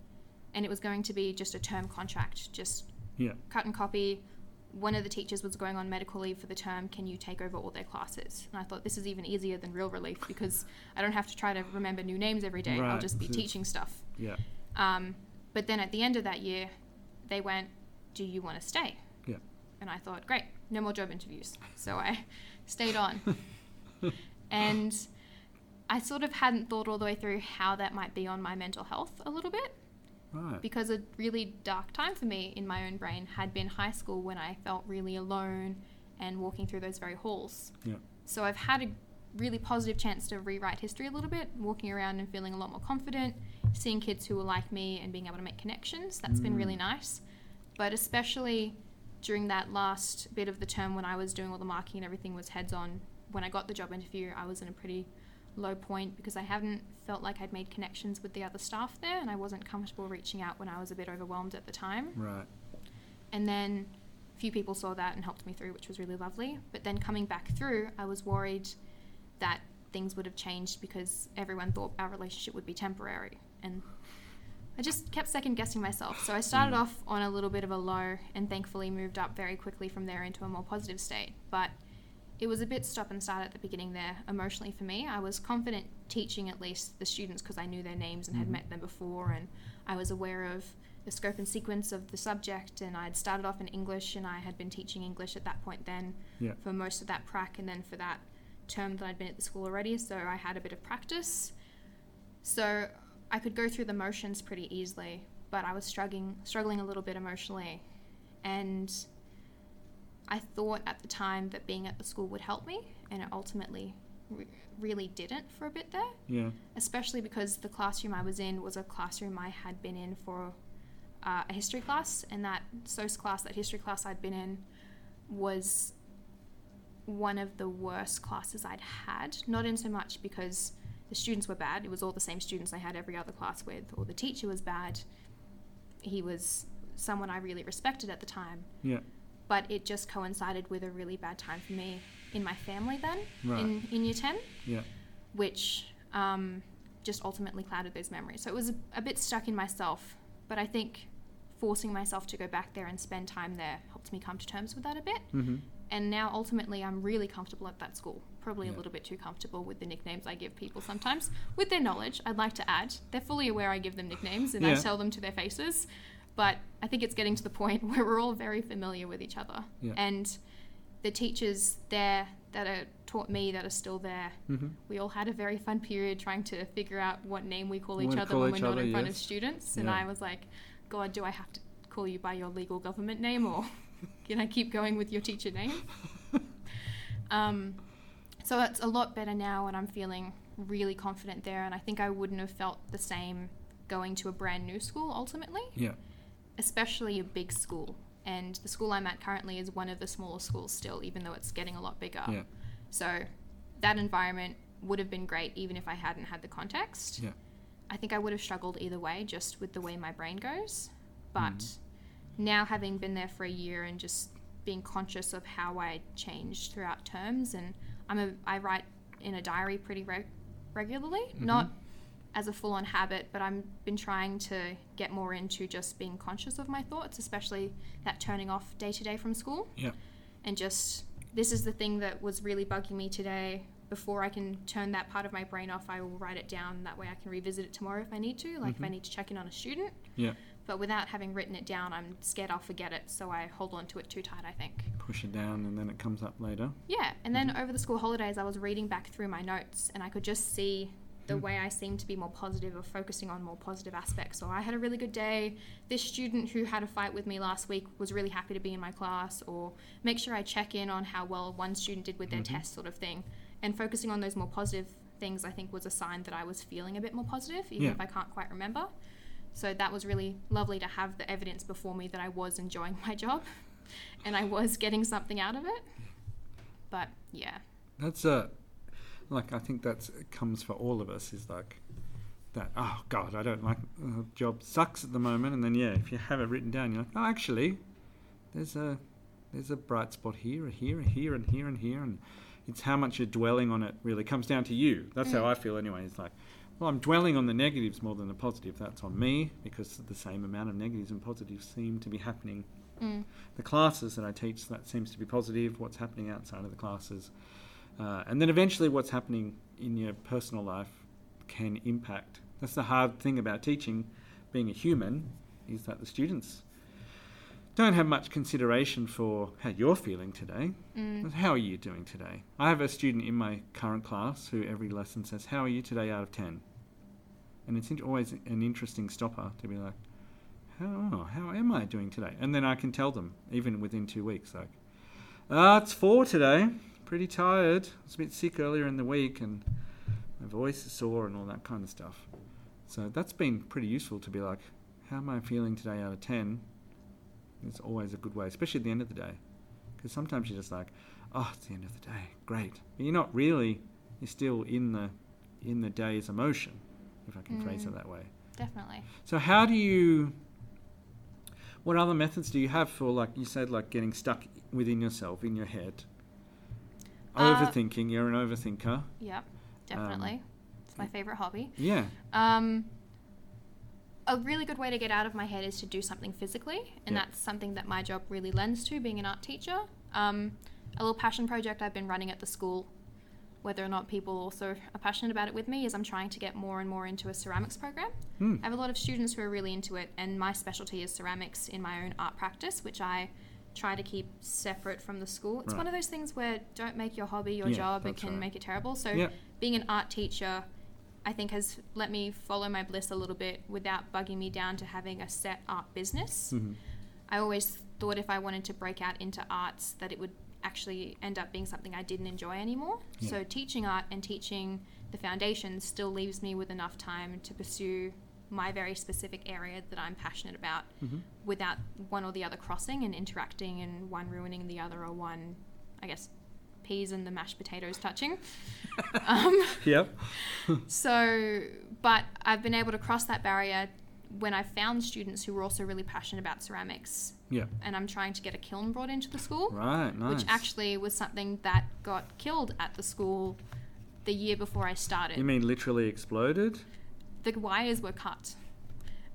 and it was going to be just a term contract, just
Yeah.
cut and copy. One of the teachers was going on medical leave for the term. Can you take over all their classes? And I thought this is even easier than real relief because I don't have to try to remember new names every day. I'll just be teaching stuff.
Yeah.
Um, but then at the end of that year, they went, "Do you want to stay?"
Yeah.
And I thought, "Great, no more job interviews." So I stayed on, and I sort of hadn't thought all the way through how that might be on my mental health a little bit
Right.
because a really dark time for me in my own brain had been high school when I felt really alone and walking through those very halls.
Yeah.
So I've had a really positive chance to rewrite history a little bit, walking around and feeling a lot more confident, seeing kids who were like me and being able to make connections. That's been really mm. nice. But especially during that last bit of the term when I was doing all the marking and everything was heads on, when I got the job interview, I was in a pretty low point because I hadn't felt like I'd made connections with the other staff there and I wasn't comfortable reaching out when I was a bit overwhelmed at the time.
Right.
And then a few people saw that and helped me through, which was really lovely. But then coming back through, I was worried that things would have changed because everyone thought our relationship would be temporary. And I just kept second guessing myself. So I started
Mm.
off on a little bit of a low and thankfully moved up very quickly from there into a more positive state. But it was a bit stop and start at the beginning there emotionally for me. I was confident teaching at least the students because I knew their names and had
Mhm.
met them before and I was aware of the scope and sequence of the subject. And I'd started off in English, and I had been teaching English at that point then
Yeah.
for most of that prac, and then for that term that I'd been at the school already. So I had a bit of practice. So I could go through the motions pretty easily, but I was struggling struggling a little bit emotionally, and I thought at the time that being at the school would help me, and it ultimately re- really didn't for a bit there
Yeah.
especially because the classroom I was in was a classroom I had been in for uh, a history class, and that SOS class, that history class I'd been in, was one of the worst classes I'd had. Not in so much because the students were bad, it was all the same students I had every other class with, or the teacher was bad. He was someone I really respected at the time,
Yeah.
But it just coincided with a really bad time for me in my family then,
Right.
in, in year 10
Yeah.
which um, just ultimately clouded those memories. So it was a, a bit stuck in myself, but I think forcing myself to go back there and spend time there helped me come to terms with that a bit.
Mm-hmm.
And now ultimately, I'm really comfortable at that school. Probably
Yeah.
a little bit too comfortable with the nicknames I give people sometimes. With their knowledge, I'd like to add, they're fully aware I give them nicknames and I
Yeah.
tell them to their faces. But I think it's getting to the point where we're all very familiar with each other.
Yeah.
And the teachers there that are taught me that are still there
Mm-hmm.
we all had a very fun period trying to figure out what name we call each other
call
when we're not
other,
in front of students. And
Yeah.
I was like, God, do I have to call you by your legal government name or can I keep going with your teacher name? um, so it's a lot better now and I'm feeling really confident there. And I think I wouldn't have felt the same going to a brand new school ultimately,
Yeah.
Especially a big school. And the school I'm at currently is one of the smaller schools still, even though it's getting a lot bigger.
Yeah.
So that environment would have been great even if I hadn't had the context.
Yeah.
I think I would have struggled either way just with the way my brain goes. But
Mhm.
now having been there for a year and just being conscious of how I changed throughout terms and I'm a I write in a diary pretty reg- regularly,
Mm-hmm.
not as a full-on habit, but I've been trying to get more into just being conscious of my thoughts, especially that turning off day to day from school
Yeah.
and just this is the thing that was really bugging me today. Before I can turn that part of my brain off, I will write it down. That way, I can revisit it tomorrow if I need to, like if I
Mhm.
need to check in on a student.
Yeah.
But without having written it down, I'm scared I'll forget it, so I hold on to it too tight. I think.
Push it down and then it comes up later.
Yeah, and then over the school holidays, I was reading back through my notes, and I could just see the
Mm.
way I seemed to be more positive or focusing on more positive aspects. So I had a really good day. This student who had a fight with me last week was really happy to be in my class, or make sure I check in on how well one student did with their
Mhm.
test, sort of thing. And focusing on those more positive things, I think, was a sign that I was feeling a bit more positive, even
Yeah.
if I can't quite remember. So that was really lovely to have the evidence before me that I was enjoying my job and I was getting something out of it. But yeah,
That's a like I think that comes for all of us is like that. Oh God, I don't like uh, job sucks at the moment. And then yeah, if you have it written down, you're like, oh, actually, there's a there's a bright spot here, here, a here, and here, and here, and it's how much you're dwelling on it. Really comes down to you. That's how
Mm.
I feel anyway. It's like. Well, I'm dwelling on the negatives more than the positive. That's on me because the same amount of negatives and positives seem to be happening
mm,
the classes that I teach, that seems to be positive, what's happening outside of the classes. Uh, and then eventually, what's happening in your personal life can impact. That's the hard thing about teaching, being a human, is that the students don't have much consideration for how you're feeling today.
mm,
How are you doing today? I have a student in my current class who every lesson says, How are you today out of 10? And it's always an interesting stopper to be like, how, how am I doing today? And then I can tell them, even within two weeks, like, ah, it's four today. Pretty tired. I was a bit sick earlier in the week and my voice is sore and all that kind of stuff. So that's been pretty useful to be like, how am I feeling today out of 10? It's always a good way, especially at the end of the day. Because sometimes you're just like, oh, it's the end of the day, great. But you're not really, you're still in the, in the day's emotion, if I can phrase it
Mm.
that way.
definitely.
So how do you? What other methods do you have for like you said, like getting stuck within yourself in your head?
Uh,
Overthinking. You're an overthinker.
Yep, definitely. it's my favorite hobby.
Yeah.
Um, a really good way to get out of my head is to do something physically, and that's something that my job really lends to, being an art teacher. Um, a little passion project I've been running at the school whether or not people also are passionate about it with me, is I'm trying to get more and more into a ceramics program.
Hmm.
I have a lot of students who are really into it, and my specialty is ceramics in my own art practice, which I try to keep separate from the school. It's
Right.
one of those things where don't make your hobby your
Yeah,
job, it can
right.
make it terrible. So, being an art teacher, I think has let me follow my bliss a little bit without bugging me down to having a set art business.
Mhm.
I always thought if I wanted to break out into arts that it would actually end up being something I didn't enjoy anymore.
Yeah.
So teaching art and teaching the foundations still leaves me with enough time to pursue my very specific area that I'm passionate about
Mhm.
without one or the other crossing and interacting and one ruining the other or one, I guess, peas and the mashed potatoes touching. um,
Yep.
so, but I've been able to cross that barrier when I found students who were also really passionate about ceramics
Yeah.
and I'm trying to get a kiln brought into the school,
Right. Nice.
which actually was something that got killed at the school the year before I started.
You mean literally exploded?
The wires were cut.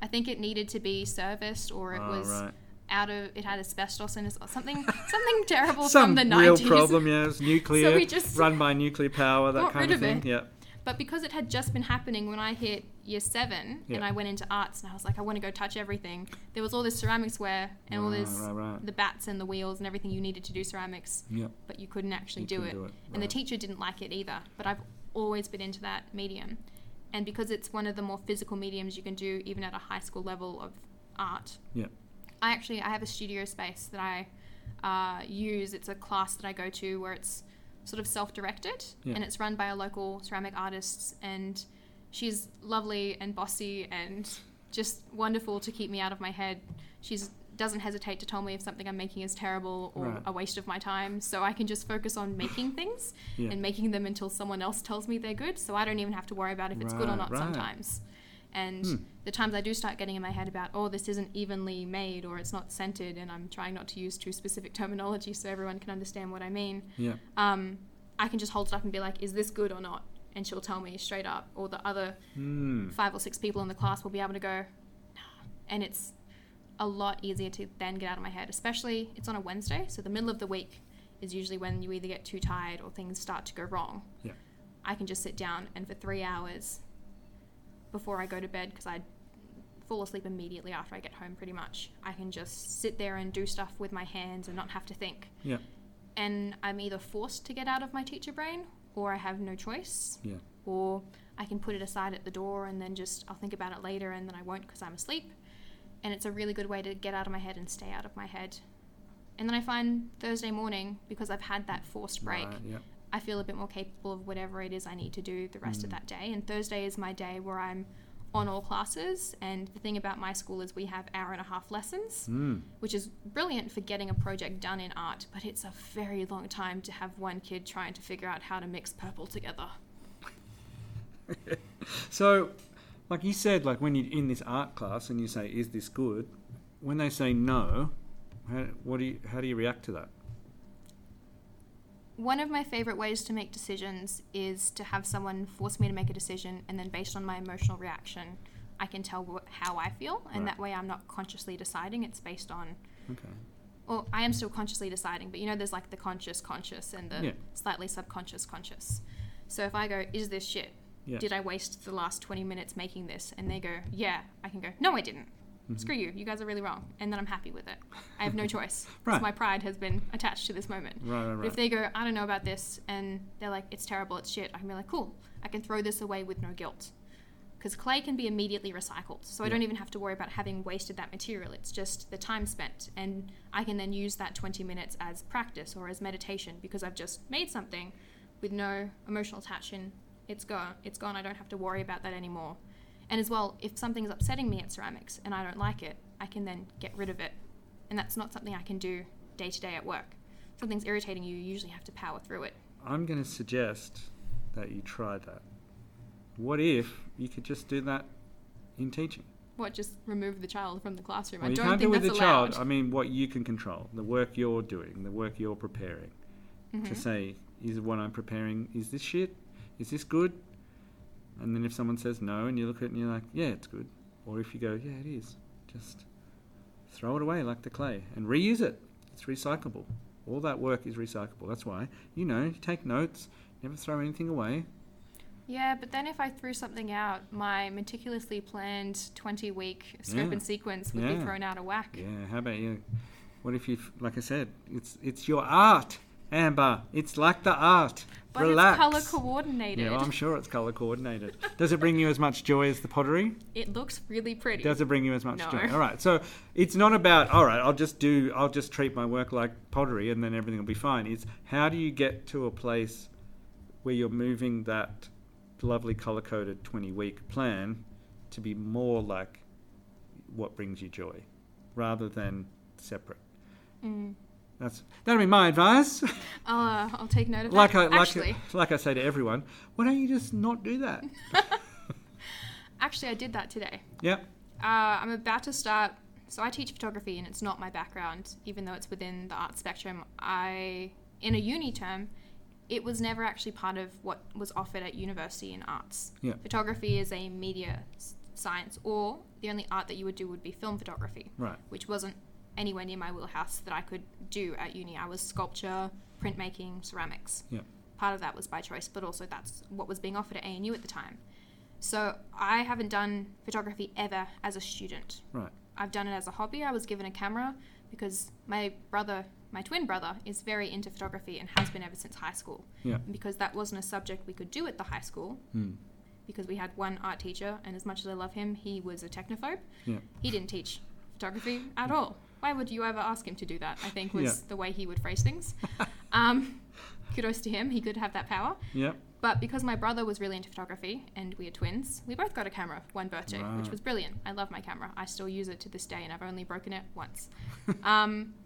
I think it needed to be serviced or it
Oh,
was
right.
out of it had asbestos in it or something something terrible
Some
from the
real
90s.
problem, yes. Nuclear, so
we just
run by nuclear power, that kind of thing.
it.
Yeah.
But because it had just been happening when I hit year seven
Yeah.
and I went into arts and I was like, I want to go touch everything. There was all this ceramics ware and all this
right, right.
the bats and the wheels and everything you needed to do ceramics,
Yep.
but you couldn't actually
You
do
couldn't
it.
do it,
And the teacher didn't like it either. But I've always been into that medium. And because it's one of the more physical mediums you can do even at a high school level of art,
Yeah.
I actually I have a studio space that I uh, use. It's a class that I go to where it's sort of self-directed
Yeah.
and it's run by a local ceramic artist and she's lovely and bossy and just wonderful to keep me out of my head. She's doesn't hesitate to tell me if something I'm making is terrible or
Right.
a waste of my time, so I can just focus on making things
Yeah.
and making them until someone else tells me they're good. So I don't even have to worry about if it's good or not
right.
sometimes. And
Hmm.
the times I do start getting in my head about, oh, this isn't evenly made or it's not centered, and I'm trying not to use too specific terminology so everyone can understand what I mean,
Yeah.
um, I can just hold it up and be like, is this good or not? And she'll tell me straight up. Or the other
Mm.
five or six people in the class will be able to go, "Nah." and it's a lot easier to then get out of my head, especially it's on a Wednesday, so the middle of the week is usually when you either get too tired or things start to go wrong.
Yeah.
I can just sit down and for three hours before I go to bed, because I fall asleep immediately after I get home pretty much, I can just sit there and do stuff with my hands and not have to think.
Yeah.
And I'm either forced to get out of my teacher brain or I have no choice
Yeah.
or I can put it aside at the door and then just I'll think about it later and then I won't because I'm asleep. And it's a really good way to get out of my head and stay out of my head. And then I find Thursday morning because I've had that forced break,
Right, yeah.
I feel a bit more capable of whatever it is I need to do the rest of
Mm.
that day. And Thursday is my day where I'm on all classes. And the thing about my school is we have hour and a half lessons
Mm.
which is brilliant for getting a project done in art, but it's a very long time to have one kid trying to figure out how to mix purple together.
So, like you said, like when you're in this art class and you say, "Is this good?" When they say no, how, what do you? How do you react to that?
One of my favorite ways to make decisions is to have someone force me to make a decision, and then based on my emotional reaction, I can tell wh- how I feel, and
Right.
that way I'm not consciously deciding. It's based on,
Okay.
well, I am still consciously deciding, but you know, there's like the conscious conscious and the
Yeah.
slightly subconscious conscious. So if I go, is this shit?
Yeah.
Did I waste the last 20 minutes making this? And they go, yeah. I can go, no, I didn't.
Mhm.
Screw you. You guys are really wrong. And then I'm happy with it. I have no choice.
Right.
My pride has been attached to this moment.
Right. Right.
But
Right.
if they go, I don't know about this, and they're like, it's terrible, it's shit, I can be like, cool. I can throw this away with no guilt. Because clay can be immediately recycled. So I don't even have to worry about having wasted that material. It's just the time spent. And I can then use that 20 minutes as practice or as meditation because I've just made something with no emotional attachment. It's gone. It's gone. I don't have to worry about that anymore. And as well, if something's upsetting me at ceramics and I don't like it, I can then get rid of it. And that's not something I can do day to day at work. If something's irritating you, you usually have to power through it.
I'm going to suggest that you try that. What if you could just do that in teaching?
What, just remove the child from the classroom?
Well,
I don't
can't
think
do it with the
allowed.
child. I mean, what you can control, the work you're doing, the work you're preparing.
Mhm.
To say, is what I'm preparing, is this shit? Is this good? And then if someone says no, and you look at it and you're like, yeah, it's good. Or if you go, yeah, it is, just throw it away like the clay and reuse it. It's recyclable. All that work is recyclable. That's why you know you take notes, never throw anything away.
Yeah, but then if I threw something out, my meticulously planned 20 week scope
Yeah.
and sequence would be thrown out of whack.
Yeah. How about you? What if you, like I said, it's it's your art, Amber. It's like the art.
But
Relax.
it's color coordinated.
Yeah, well, I'm sure it's color coordinated. Does it bring you as much joy as the pottery?
It looks really pretty.
Does it bring you as much
No.
joy? All right. So it's not about all right. I'll just do. I'll just treat my work like pottery, and then everything will be fine. It's how do you get to a place where you're moving that lovely color coded 20 week plan to be more like what brings you joy, rather than separate.
Mm.
That's that'll be my advice.
I'll, uh, I'll take note of
like
that.
I like,
actually,
like I say to everyone, why don't you just not do that?
actually, I did that today.
yep.
Uh, I'm about to start. So I teach photography, and it's not my background, even though it's within the art spectrum. I, in a uni term, it was never actually part of what was offered at university in arts.
Yeah.
Photography is a media science, or the only art that you would do would be film photography,
Right.
which wasn't anywhere near my wheelhouse that I could do at uni. I was sculpture, printmaking, ceramics.
Yeah.
Part of that was by choice, but also that's what was being offered at ANU at the time. So I haven't done photography ever as a student.
Right.
I've done it as a hobby. I was given a camera because my brother, my twin brother, is very into photography and has been ever since high school.
Yeah.
And because that wasn't a subject we could do at the high school,
Hmm.
because we had one art teacher, and as much as I love him, he was a technophobe.
Yeah.
He didn't teach photography at all. Why would you ever ask him to do that? I think was
Yeah.
the way he would phrase things. um, kudos to him. He could have that power.
Yep.
But because my brother was really into photography and we are twins, we both got a camera one birthday, which was brilliant. I love my camera. I still use it to this day and I've only broken it once. um,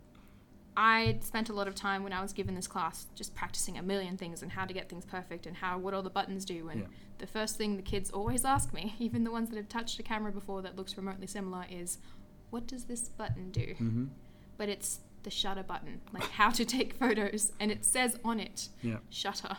I spent a lot of time when I was given this class just practicing a million things and how to get things perfect and how what all the buttons do. And
Yeah.
the first thing the kids always ask me, even the ones that have touched a camera before that looks remotely similar, is what does this button do?
hmm
But it's the shutter button, like how to take photos, and it says on it
Yeah.
shutter,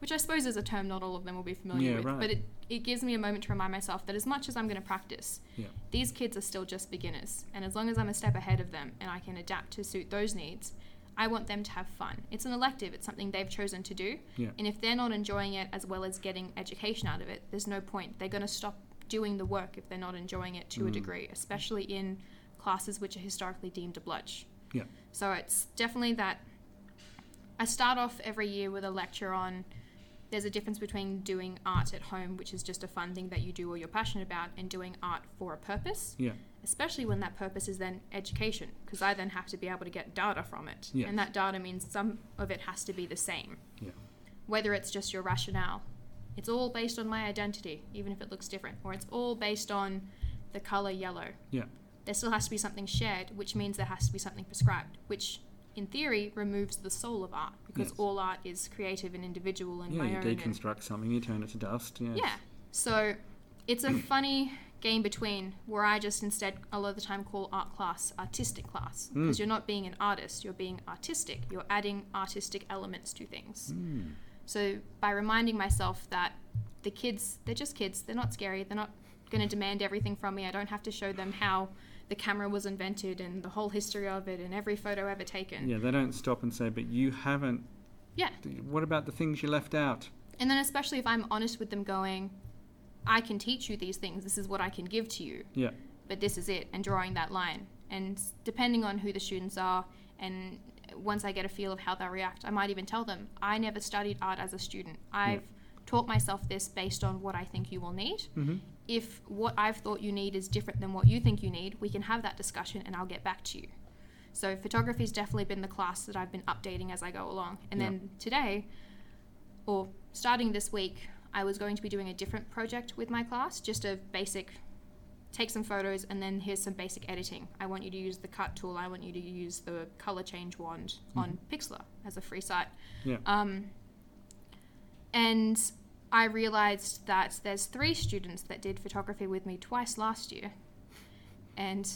which I suppose is a term not all of them will be familiar
Yeah,
with.
right.
But it, it gives me a moment to remind myself that as much as I'm going to practice,
Yeah.
these kids are still just beginners. And as long as I'm a step ahead of them and I can adapt to suit those needs, I want them to have fun. It's an elective, it's something they've chosen to do.
Yeah.
And if they're not enjoying it as well as getting education out of it, there's no point. They're going to stop doing the work if they're not enjoying it to a
Mm.
degree, especially in classes which are historically deemed a bludge.
Yeah.
So it's definitely that. I start off every year with a lecture on there's a difference between doing art at home, which is just a fun thing that you do or you're passionate about, and doing art for a purpose,
Yeah.
especially when that purpose is then education, because I then have to be able to get data from it.
Yes.
And that data means some of it has to be the same.
Yeah.
Whether it's just your rationale, it's all based on my identity, even if it looks different, or it's all based on the color yellow.
Yeah.
There still has to be something shared, which means there has to be something prescribed, which in theory removes the soul of art because
Yes.
all art is creative and individual and
Yeah.
my
You
own. and-
deconstruct something, you turn it to dust. Yeah.
yeah. So it's a funny game between where I just instead a lot of the time call art class artistic class because
Mm.
you're not being an artist, you're being artistic. You're adding artistic elements to things.
Mm.
So by reminding myself that the kids, they're just kids, they're not scary, they're not going to demand everything from me. I don't have to show them how the camera was invented and the whole history of it and every photo ever taken.
Yeah. They don't stop and say, but you haven't.
Yeah.
What about the things you left out?
And then especially if I'm honest with them going, I can teach you these things. This is what I can give to you.
Yeah.
But this is it and drawing that line. And depending on who the students are and once I get a feel of how they'll react, I might even tell them, I never studied art as a student. I've taught myself this based on what I think you will need.
Mm-hmm.
If what I've thought you need is different than what you think you need, we can have that discussion and I'll get back to you. So photography's definitely been the class that I've been updating as I go along. And
Yeah.
then today, or starting this week, I was going to be doing a different project with my class, just a basic take some photos and then here's some basic editing. I want you to use the cut tool, I want you to use the color change wand on Pixlr as a free site.
Yeah.
Um, and I realized that there's three students that did photography with me twice last year, and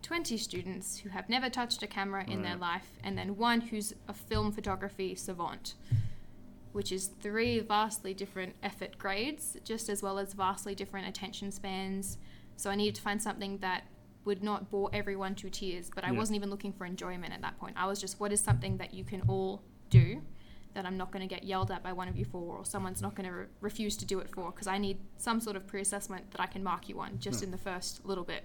20 students who have never touched a camera in their life, and then one who's a film photography savant, which is three vastly different effort grades, just as well as vastly different attention spans. So I needed to find something that would not bore everyone to tears, but I
Yeah.
wasn't even looking for enjoyment at that point. I was just, what is something that you can all do that I'm not going to get yelled at by one of you for, or someone's not going to re- refuse to do it for, because I need some sort of pre assessment that I can mark you on just
Right.
in the first little bit.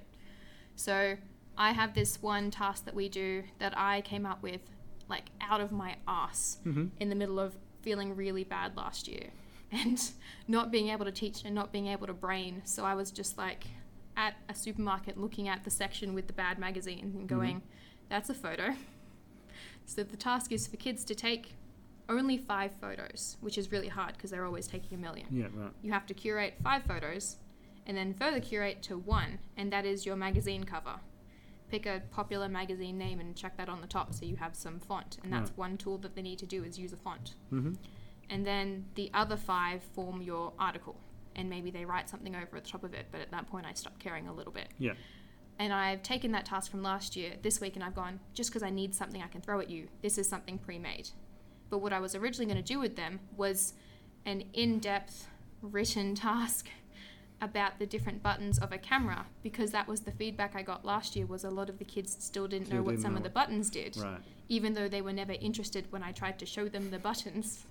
So I have this one task that we do that I came up with like out of my ass
Mm-hmm.
in the middle of feeling really bad last year and not being able to teach and not being able to brain. So I was just like at a supermarket looking at the section with the bad magazine and going, that's a photo. So the task is for kids to take only five photos, which is really hard because they're always taking a million.
Yeah, right.
You have to curate five photos and then further curate to one, and that is your magazine cover. Pick a popular magazine name and check that on the top so you have some font. And that's
Right.
one tool that they need to do is use a font.
Mm-hmm.
And then the other five form your article. And maybe they write something over at the top of it, but at that point I stopped caring a little bit.
Yeah.
And I've taken that task from last year this week and I've gone, just because I need something I can throw at you, this is something pre made. But what I was originally going to do with them was an in depth written task about the different buttons of a camera because that was the feedback I got last year was a lot of the kids still didn't
Still
know what
didn't
some
know
of the buttons did
Right.
even though they were never interested when I tried to show them the buttons.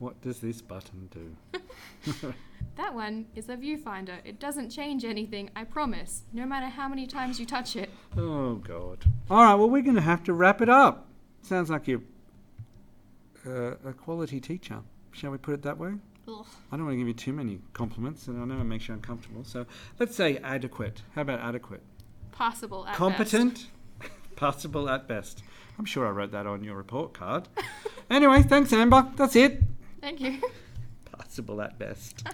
What does this button do?
That one is a viewfinder. It doesn't change anything, I promise, no matter how many times you touch it.
Oh God! All right. Well, we're going to have to wrap it up. Sounds like you're uh, a quality teacher. Shall we put it that way?
Ugh.
I don't want to give you too many compliments, and I know it makes you uncomfortable. So let's say adequate. How about adequate?
Possible at
Competent, Possible at best. I'm sure I wrote that on your report card. anyway, thanks, Amber. That's it.
Thank you.
Possible at best.